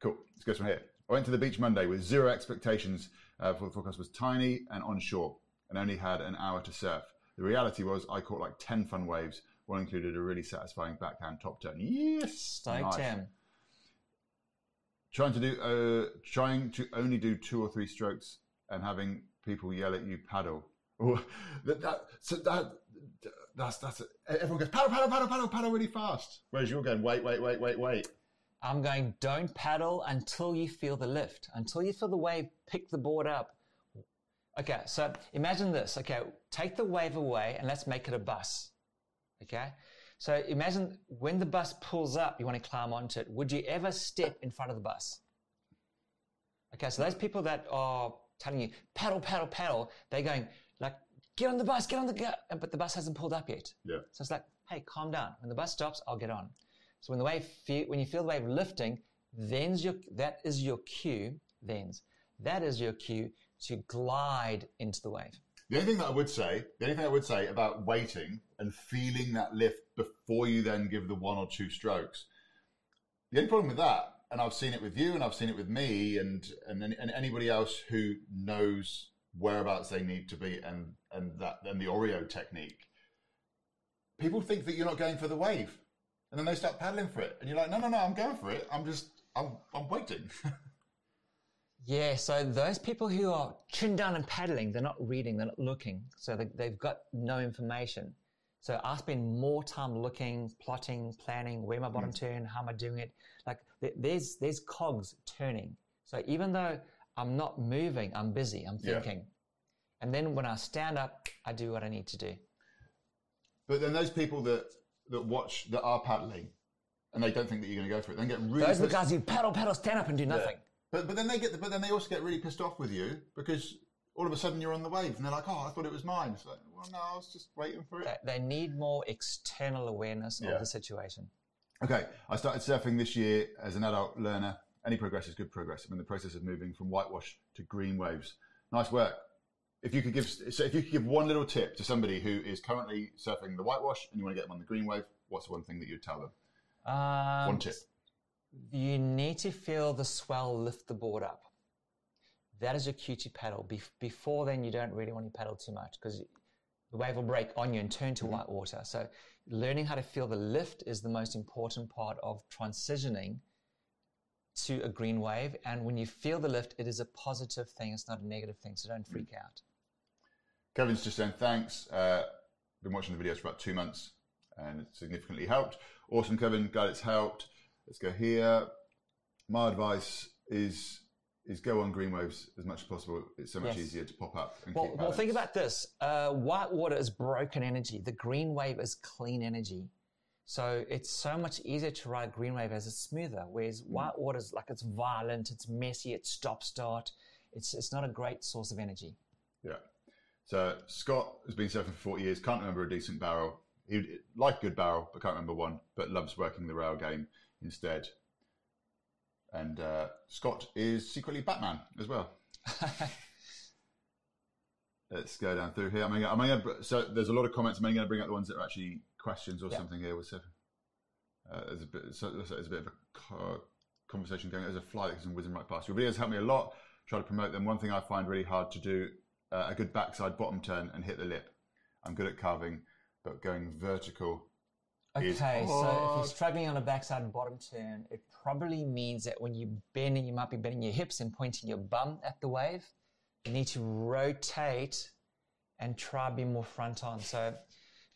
Cool. Let's go from here. I went to the beach Monday with zero expectations uh, for the forecast was tiny and onshore and only had an hour to surf. The reality was I caught like 10 fun waves. One included a really satisfying backhand top turn. Yes! Stoked nice. Trying to do, uh, trying to only do two or three strokes and having people yell at you paddle. Oh, that, that, so that, that's that's it. Everyone goes paddle, paddle, paddle, paddle, paddle really fast. Whereas you're going wait, wait, wait, wait, wait. I'm going don't paddle until you feel the lift, until you feel the wave pick the board up. Okay, so imagine this. Okay, take the wave away and let's make it a bus. Okay, so imagine when the bus pulls up, you want to climb onto it. Would you ever step in front of the bus? Okay, so those people that are telling you paddle, paddle, paddle, they're going like get on the bus, get on the go, but the bus hasn't pulled up yet. Yeah. So it's like, hey, calm down. When the bus stops, I'll get on. So when the wave, when you feel the wave lifting, then's your, that is your cue, then's, that is your cue to glide into the wave. The only thing that I would say, the only thing I would say about waiting and feeling that lift before you then give the one or two strokes, the only problem with that, and I've seen it with you and I've seen it with me and, and, and anybody else who knows whereabouts they need to be and and that and the Oreo technique. People think that you're not going for the wave, and then they start paddling for it, and you're like, no, no, no, I'm going for it. I'm just, I'm, I'm waiting. yeah. So those people who are chin down and paddling, they're not reading, they're not looking, so they, they've got no information. So I spend more time looking, plotting, planning, where my bottom mm. turn, how am I doing it? Like there's there's cogs turning. So even though I'm not moving. I'm busy. I'm thinking. Yeah. And then when I stand up, I do what I need to do. But then those people that, that watch, that are paddling, and they don't think that you're going to go for it, then get really. Those are the guys who paddle, paddle, stand up, and do nothing. Yeah. But but then they get, but then they also get really pissed off with you because all of a sudden you're on the wave, and they're like, "Oh, I thought it was mine." It's like, well, no, I was just waiting for it. They, need more external awareness yeah. of the situation. Okay, I started surfing this year as an adult learner any progress is good progress. I'm in the process of moving from whitewash to green waves. Nice work. If you could give, so if you could give one little tip to somebody who is currently surfing the whitewash and you want to get them on the green wave, what's the one thing that you'd tell them? Um, one tip. You need to feel the swell lift the board up. That is a QT paddle. Be- before then, you don't really want to paddle too much because the wave will break on you and turn to mm-hmm. white water. So, learning how to feel the lift is the most important part of transitioning to a green wave. And when you feel the lift, it is a positive thing. It's not a negative thing. So don't freak out. Kevin's just saying thanks. Uh, been watching the videos for about two months and it significantly helped. Awesome, Kevin. Glad it's helped. Let's go here. My advice is is go on green waves as much as possible. It's so much yes. easier to pop up. And well, well, think about this. Uh, white water is broken energy. The green wave is clean energy. So it's so much easier to ride green wave as it's smoother, whereas white water is like it's violent, it's messy, it's stop start. It's it's not a great source of energy. Yeah. So Scott has been surfing for 40 years. Can't remember a decent barrel. He would like good barrel, but can't remember one. But loves working the rail game instead. And uh, Scott is secretly Batman as well. Let's go down through here. Am I, am gonna, so there's a lot of comments. I'm I going to bring up the ones that are actually questions or Yeah. something here? With surfing? Uh, there's a bit. So, there's a bit of a conversation going. There's a fly that comes whizzing right past. Your videos help me a lot. Try to promote them. One thing I find really hard to do: uh, a good backside bottom turn and hit the lip. I'm good at carving, but going vertical. Okay, so if you're struggling on a backside and bottom turn, it probably means that when you bend, you might be bending your hips and pointing your bum at the wave. You need to rotate and try be more front on. So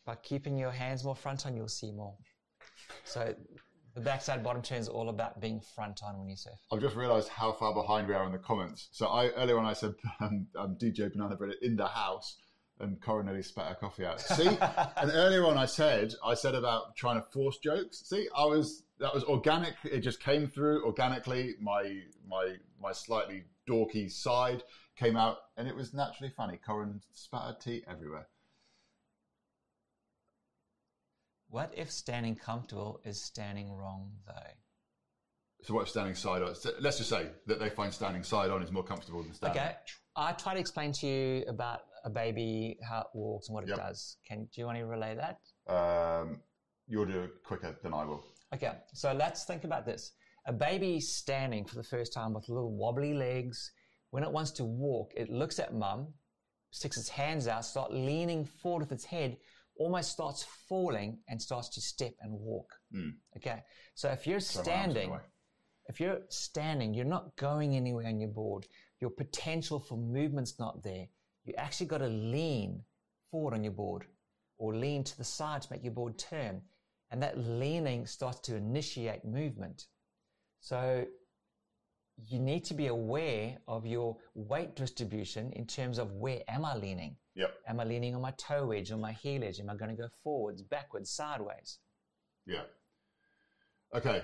by keeping your hands more front on, you'll see more. So the backside bottom turn is all about being front on when you surf. I've just realised how far behind we are in the comments. So I earlier on I said um, um, DJ Banana Bread in the house, and Coronelli spat her coffee out. See, and earlier on I said I said about trying to force jokes. See, I was that was organic. It just came through organically. My my my slightly dorky side came out, and it was naturally funny. Corin spat her tea everywhere. What if standing comfortable is standing wrong though? So what if standing side on? Let's just say that they find standing side on is more comfortable than standing. Okay, I try to explain to you about a baby, how it walks and what it Yep. does. Can do you want to relay that? Um, you'll do it quicker than I will. Okay, so let's think about this. A baby standing for the first time with little wobbly legs. When it wants to walk, it looks at mum, sticks its hands out, starts leaning forward with its head, almost starts falling and starts to step and walk. Mm. Okay, so if you're standing, if you're standing, you're not going anywhere on your board. Your potential for movement's not there. You actually got to lean forward on your board or lean to the side to make your board turn. And that leaning starts to initiate movement. So you need to be aware of your weight distribution in terms of where am I leaning? Yep. Am I leaning on my toe edge, on my heel edge? Am I going to go forwards, backwards, sideways? Yeah. Okay.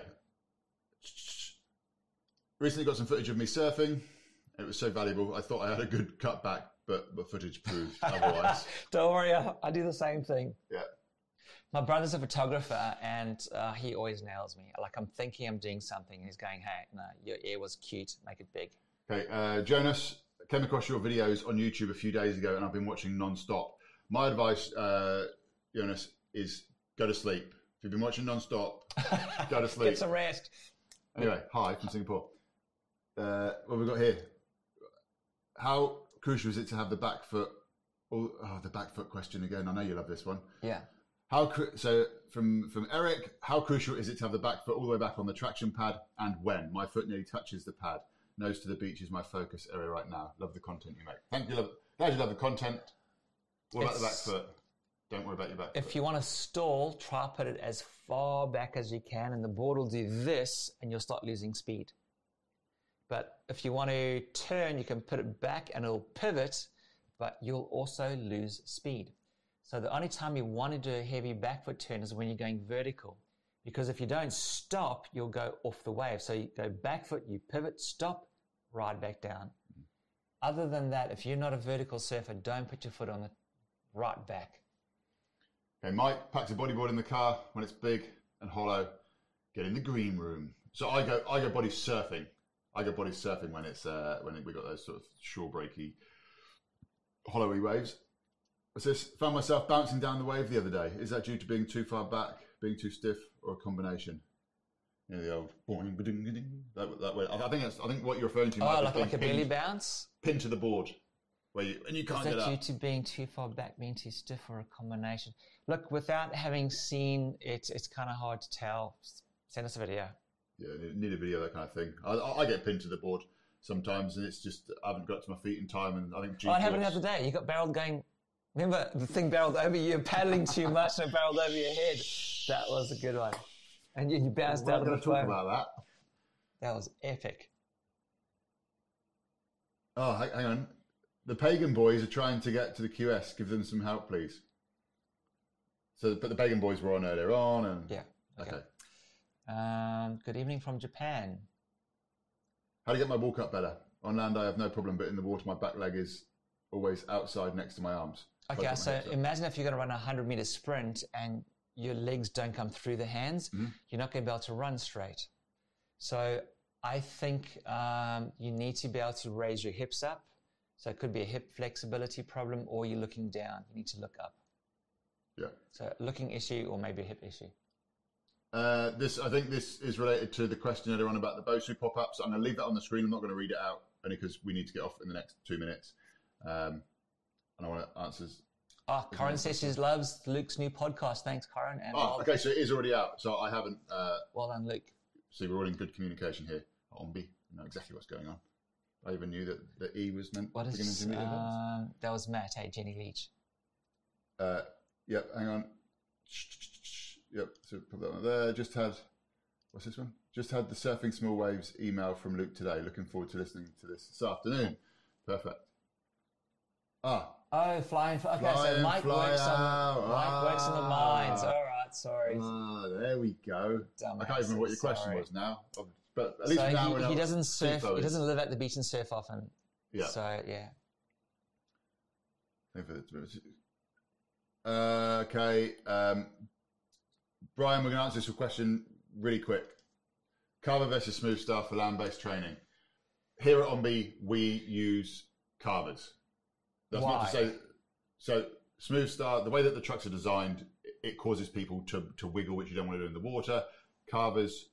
Recently got some footage of me surfing. It was so valuable. I thought I had a good cutback, but the footage proved otherwise. Don't worry, I, I do the same thing. Yeah. My brother's a photographer, and uh, he always nails me. Like I'm thinking I'm doing something, and he's going, "Hey, no, your ear was cute. Make it big." Okay. Uh, Jonas came across your videos on YouTube a few days ago, and I've been watching non-stop. My advice, uh, Jonas, is go to sleep. If you've been watching non-stop, go to sleep. Get some rest. Anyway, hi from Singapore. Uh, what have we got here? How crucial is it to have the back foot? Oh, oh, the back foot question again. I know you love this one. Yeah. How cru- so from from Eric? How crucial is it to have the back foot all the way back on the traction pad, and when my foot nearly touches the pad? Nose to the beach is my focus area right now. Love the content you make. Thank you. Love, glad you love the content. What about the back foot? Don't worry about your back. If foot. you want to stall, try put it as far back as you can, and the board will do this, and you'll start losing speed. But if you want to turn, you can put it back, and it'll pivot, but you'll also lose speed. So the only time you want to do a heavy back foot turn is when you're going vertical. Because if you don't stop, you'll go off the wave. So you go back foot, you pivot, stop, ride back down. Other than that, if you're not a vertical surfer, don't put your foot on the right back. Okay, Mike packs a bodyboard in the car when it's big and hollow. Get in the green room. So I go, I go body surfing. I go body surfing when it's uh, when we got those sort of shore breaky, hollowy waves. What's this? Found myself bouncing down the wave the other day. Is that due to being too far back, being too stiff, or a combination? You know, the old boing, ba-ding, ba-ding, that, that way. I I think that's, I think what you're referring to. Oh, like, like a belly bounce? pinned to the board, where you and you can't Is get that due up. to being too far back, being too stiff, or a combination? Look, without having seen it, it's kind of hard to tell. Send us a video. Yeah, need- a video, that kind of thing. I, I I get pinned to the board sometimes, and it's just I haven't got to my feet in time, and I think G Oh, it happened the other day. You got barreled going. Remember the thing barreled over you, you're paddling too much, and it barreled over your head. That was a good one. And you, you bounced We're out of going the to talk about that. That was epic. Oh, hang, hang on. The pagan boys are trying to get to the QS. Give them some help, please. So, but the pagan Boys were on earlier on, and Yeah. Okay. okay. Um, good evening from Japan. How to get my walk up better? On land, I have no problem, but in the water, my back leg is always outside next to my arms. Okay, so imagine if you're going to run a 100 meter sprint and your legs don't come through the hands, Mhm. you're not going to be able to run straight. So I think um, you need to be able to raise your hips up. So it could be a hip flexibility problem, or you're looking down. You need to look up. yeah. So looking issue, or maybe a hip issue. Uh, this, I think, this is related to the question earlier on about the Bosu pop-ups. I'm going to leave that on the screen. I'm not going to read it out only because we need to get off in the next two minutes, um, and I want to answers. Oh, Corin says she loves Luke's new podcast. Thanks, Corin. And Oh, okay, so it is already out. So I haven't. Uh, well done, Luke. see, we're all in good communication here. Ombe, know exactly what's going on. I even knew that the E was meant What is um, that? Was Matt? Hey, Jenny Leach. Uh, yep, hang on. Yep, so put that one there. Just had, what's this one? Just had the Surfing Small Waves email from Luke today. Looking forward to listening to this this afternoon. Perfect. Ah, Oh, flying. Okay, Fly so Mike works on out. Mike works in the mines. Ah. All right, sorry. ah, there we go. I can't even remember what your question was now. But at least so now we he, he doesn't surf. He doesn't live at the beach and surf often. Yeah. So yeah. Thank you for the- Uh, okay. Um, Brian, we're going to answer this question really quick. Carver versus Smooth Star for land based training. Here at Ombe, we use carvers. That's not Why? to say. So, Smooth Star, the way that the trucks are designed, it causes people to, to wiggle, which you don't want to do in the water. Carvers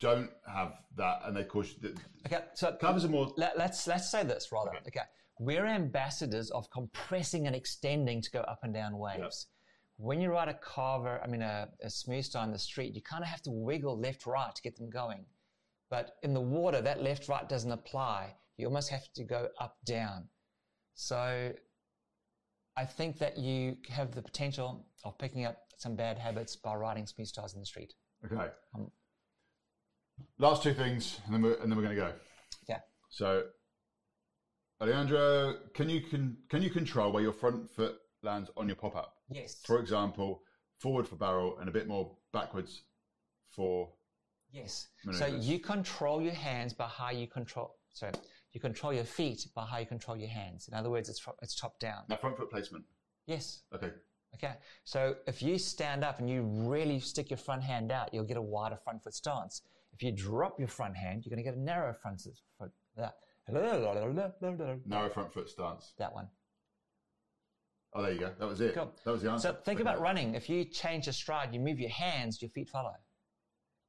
don't have that, and they cause. The, Okay. So carvers are more. let, let's let's say this rather. Okay. Okay. We're ambassadors of compressing and extending to go up and down waves. When you ride a carver, I mean a, a smooth star in the street, you kind of have to wiggle left right to get them going. But in the water, that left right doesn't apply. You almost have to go up down. So I think that you have the potential of picking up some bad habits by riding smooth stars in the street. Okay. Um, Last two things, and then we're, and then we're going to go. Yeah. So, Alejandro, can you can can you control where your front foot lands on your pop up? Yes. For example, forward for barrel and a bit more backwards for. Yes. No, So you control your hands by how you control. Sorry, you control your feet by how you control your hands. In other words, it's it's top down. Now, front foot placement. Yes. Okay. Okay. So if you stand up and you really stick your front hand out, you'll get a wider front foot stance. If you drop your front hand, you're going to get a narrow front foot. That Narrow front foot stance. that one. Oh, there you go. That was it. Cool. That was the answer. So think Okay. about running. If you change your stride, you move your hands, your feet follow.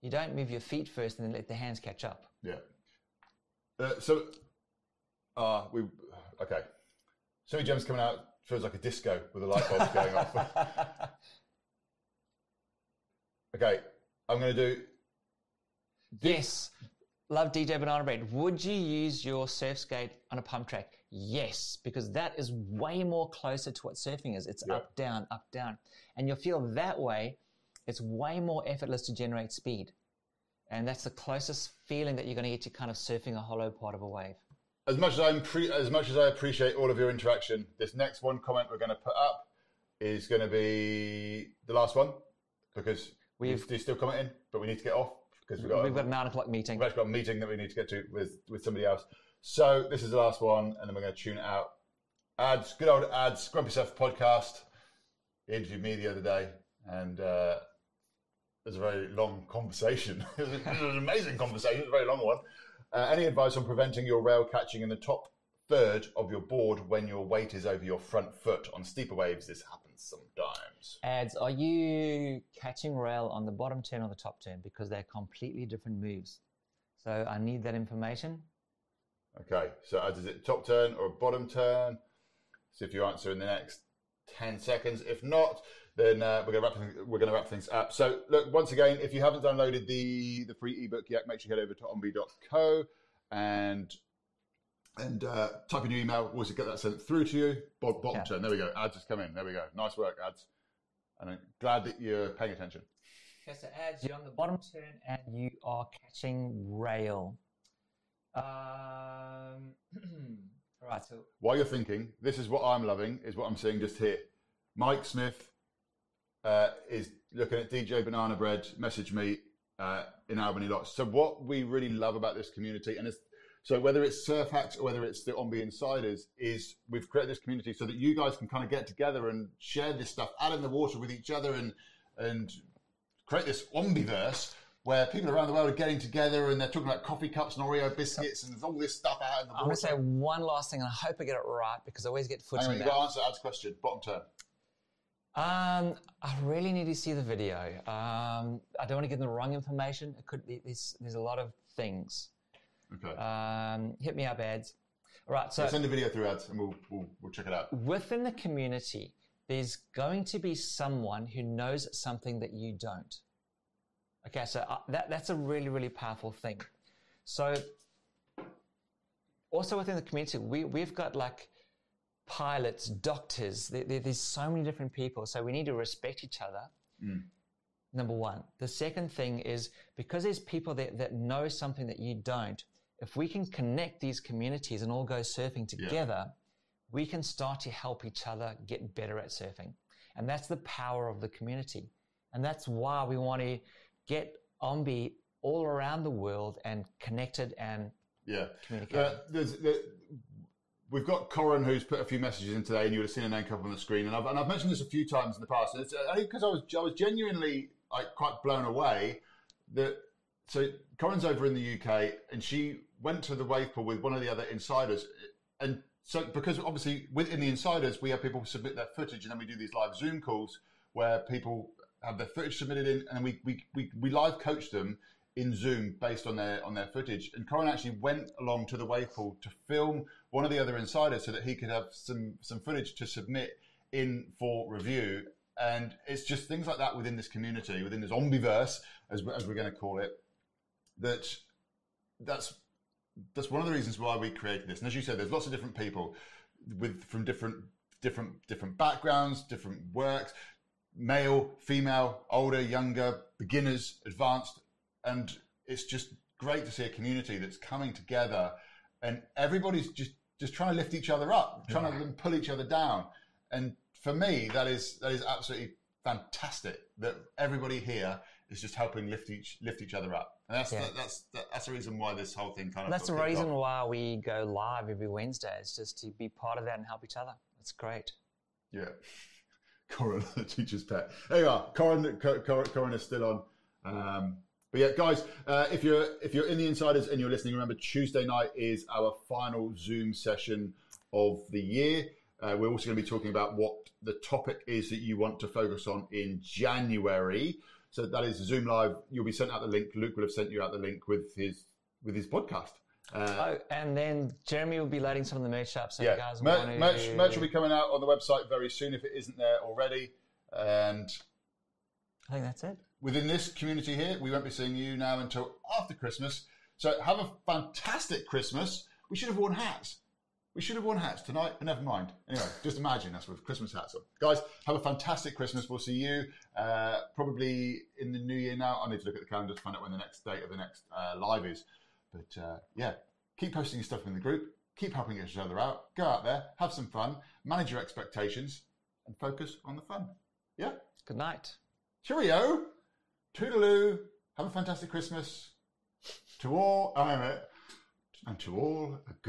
You don't move your feet first and then let the hands catch up. Yeah. Uh, so, uh, we okay. Semi Gem's coming out feels like a disco with the light bulbs going off. Okay, I'm going to do. Yes. Love DJ Banana Bread. Would you use your surf skate on a pump track? Yes, because that is way more closer to what surfing is. It's Yeah. up, down, up, down. And you'll feel that way, it's way more effortless to generate speed. And that's the closest feeling that you're going to get to kind of surfing a hollow part of a wave. As much as I'm pre- as much as I appreciate all of your interaction, this next one comment we're going to put up is going to be the last one because We've- they're still commenting, but we need to get off because we've got We've got a nine o'clock meeting. We've actually got a meeting that we need to get to with, with somebody else. So this is the last one, and then we're going to tune it out. Ads, good old ads, Grumpy Surf podcast. He interviewed me the other day, and uh, it was a very long conversation. it, was, an amazing conversation, it was a very long one. Uh, any advice on preventing your rail catching in the top third of your board when your weight is over your front foot on steeper waves? This happens sometimes. Ads, are you catching rail on the bottom turn or the top turn? Because they're completely different moves. So I need that information. Okay, so ads, is it top turn or bottom turn? See if you answer in the next 10 seconds. If not, then uh, we're going to wrap things, we're going to wrap things up. So look, once again, if you haven't downloaded the the free ebook yet, make sure you head over to ombe.co and and uh, type in your email. We'll also get that sent through to you. Bot, bottom Yeah. turn. There we go. Ads has come in. There we go. Nice work, ads. And I'm glad that you're paying attention. Okay, so ads, you're on the bottom turn and you are catching rail. Um, right, so While you're thinking, this is what I'm loving, is what I'm seeing just here. Mike Smith, uh, is looking at DJ Banana Bread, message me uh, in Albany Lots. So what we really love about this community, and it's so whether it's Surf Hacks or whether it's the OMBE Insiders, is we've created this community so that you guys can kind of get together and share this stuff out in the water with each other and and create this Ombiverse where people around the world are getting together and they're talking about coffee cups and Oreo biscuits and there's all this stuff out in the world. I'm going to say one last thing, and I hope I get it right because I always get foot Hang on, in you've that. got to answer Ad's question. Bottom turn. Um, I really need to see the video. Um, I don't want to give them the wrong information. It could be, there's, there's a lot of things. Okay. Um, hit me up, ads. All right, so Send the video through ads and we'll, we'll, we'll check it out. within the community, there's going to be someone who knows something that you don't. Okay, so uh, that, that's a really, really powerful thing. So, also within the community, we, we've got like pilots, doctors, there, there- there's so many different people. So, we need to respect each other. Number one. The second thing is because there's people that, that know something that you don't, if we can connect these communities and all go surfing together, we can start to help each other get better at surfing. And that's the power of the community. And that's why we want to get Ombe all around the world and connected and Yeah. communicate. Uh, there's, there, we've got Corin who's put a few messages in today, and you would have seen a name come up on the screen. And I've, and I've mentioned this a few times in the past. And it's uh, because I was I was genuinely like quite blown away that. So Corin's over in the UK, and she went to the wave pool with one of the other insiders, and so because obviously within the insiders we have people submit their footage, and then we do these live Zoom calls where people have their footage submitted in, and we we, we, we live coach them in Zoom based on their on their footage. And Corin actually went along to the wave pool to film one of the other insiders so that he could have some some footage to submit in for review. And it's just things like that within this community, within this ombiverse, as, as we're going to call it, that that's that's one of the reasons why we created this. And as you said, there's lots of different people with from different different different backgrounds, different works, male, female, older, younger, beginners, advanced, and it's just great to see a community that's coming together and everybody's just just trying to lift each other up, trying to pull each other down. And for me, that is that is absolutely fantastic that everybody here is just helping lift each lift each other up. And that's Yeah. that, that's that, that's the reason why this whole thing kind of That's the reason off. why we go live every Wednesday. It's just to be part of that and help each other. It's great. Yeah. Corin, the teacher's pet. There you are. Corin, Co- Cor- Corin is still on. Um, but yeah, guys, uh, if you're if you're in the insiders and you're listening, remember Tuesday night is our final Zoom session of the year. Uh, we're also going to be talking about what the topic is that you want to focus on in January. So that is Zoom Live. You'll be sent out the link. Luke will have sent you out the link with his with his podcast. Uh, Oh, and then Jeremy will be loading some of the merch up. So you yeah, guys Mer- to... merch, merch will be coming out on the website very soon if it isn't there already. And I think that's it. within this community here, we won't be seeing you now until after Christmas. So have a fantastic Christmas. We should have worn hats. We should have worn hats tonight, but never mind. Anyway, just imagine us with Christmas hats on. Guys, have a fantastic Christmas. We'll see you uh, probably in the new year now. I need to look at the calendar to find out when the next date of the next uh, live is. But uh, yeah, keep posting your stuff in the group. Keep helping each other out. Go out there, have some fun, manage your expectations, and focus on the fun. Yeah? Good night. Cheerio, toodaloo, have a fantastic Christmas. To all, I am it, and to all a good.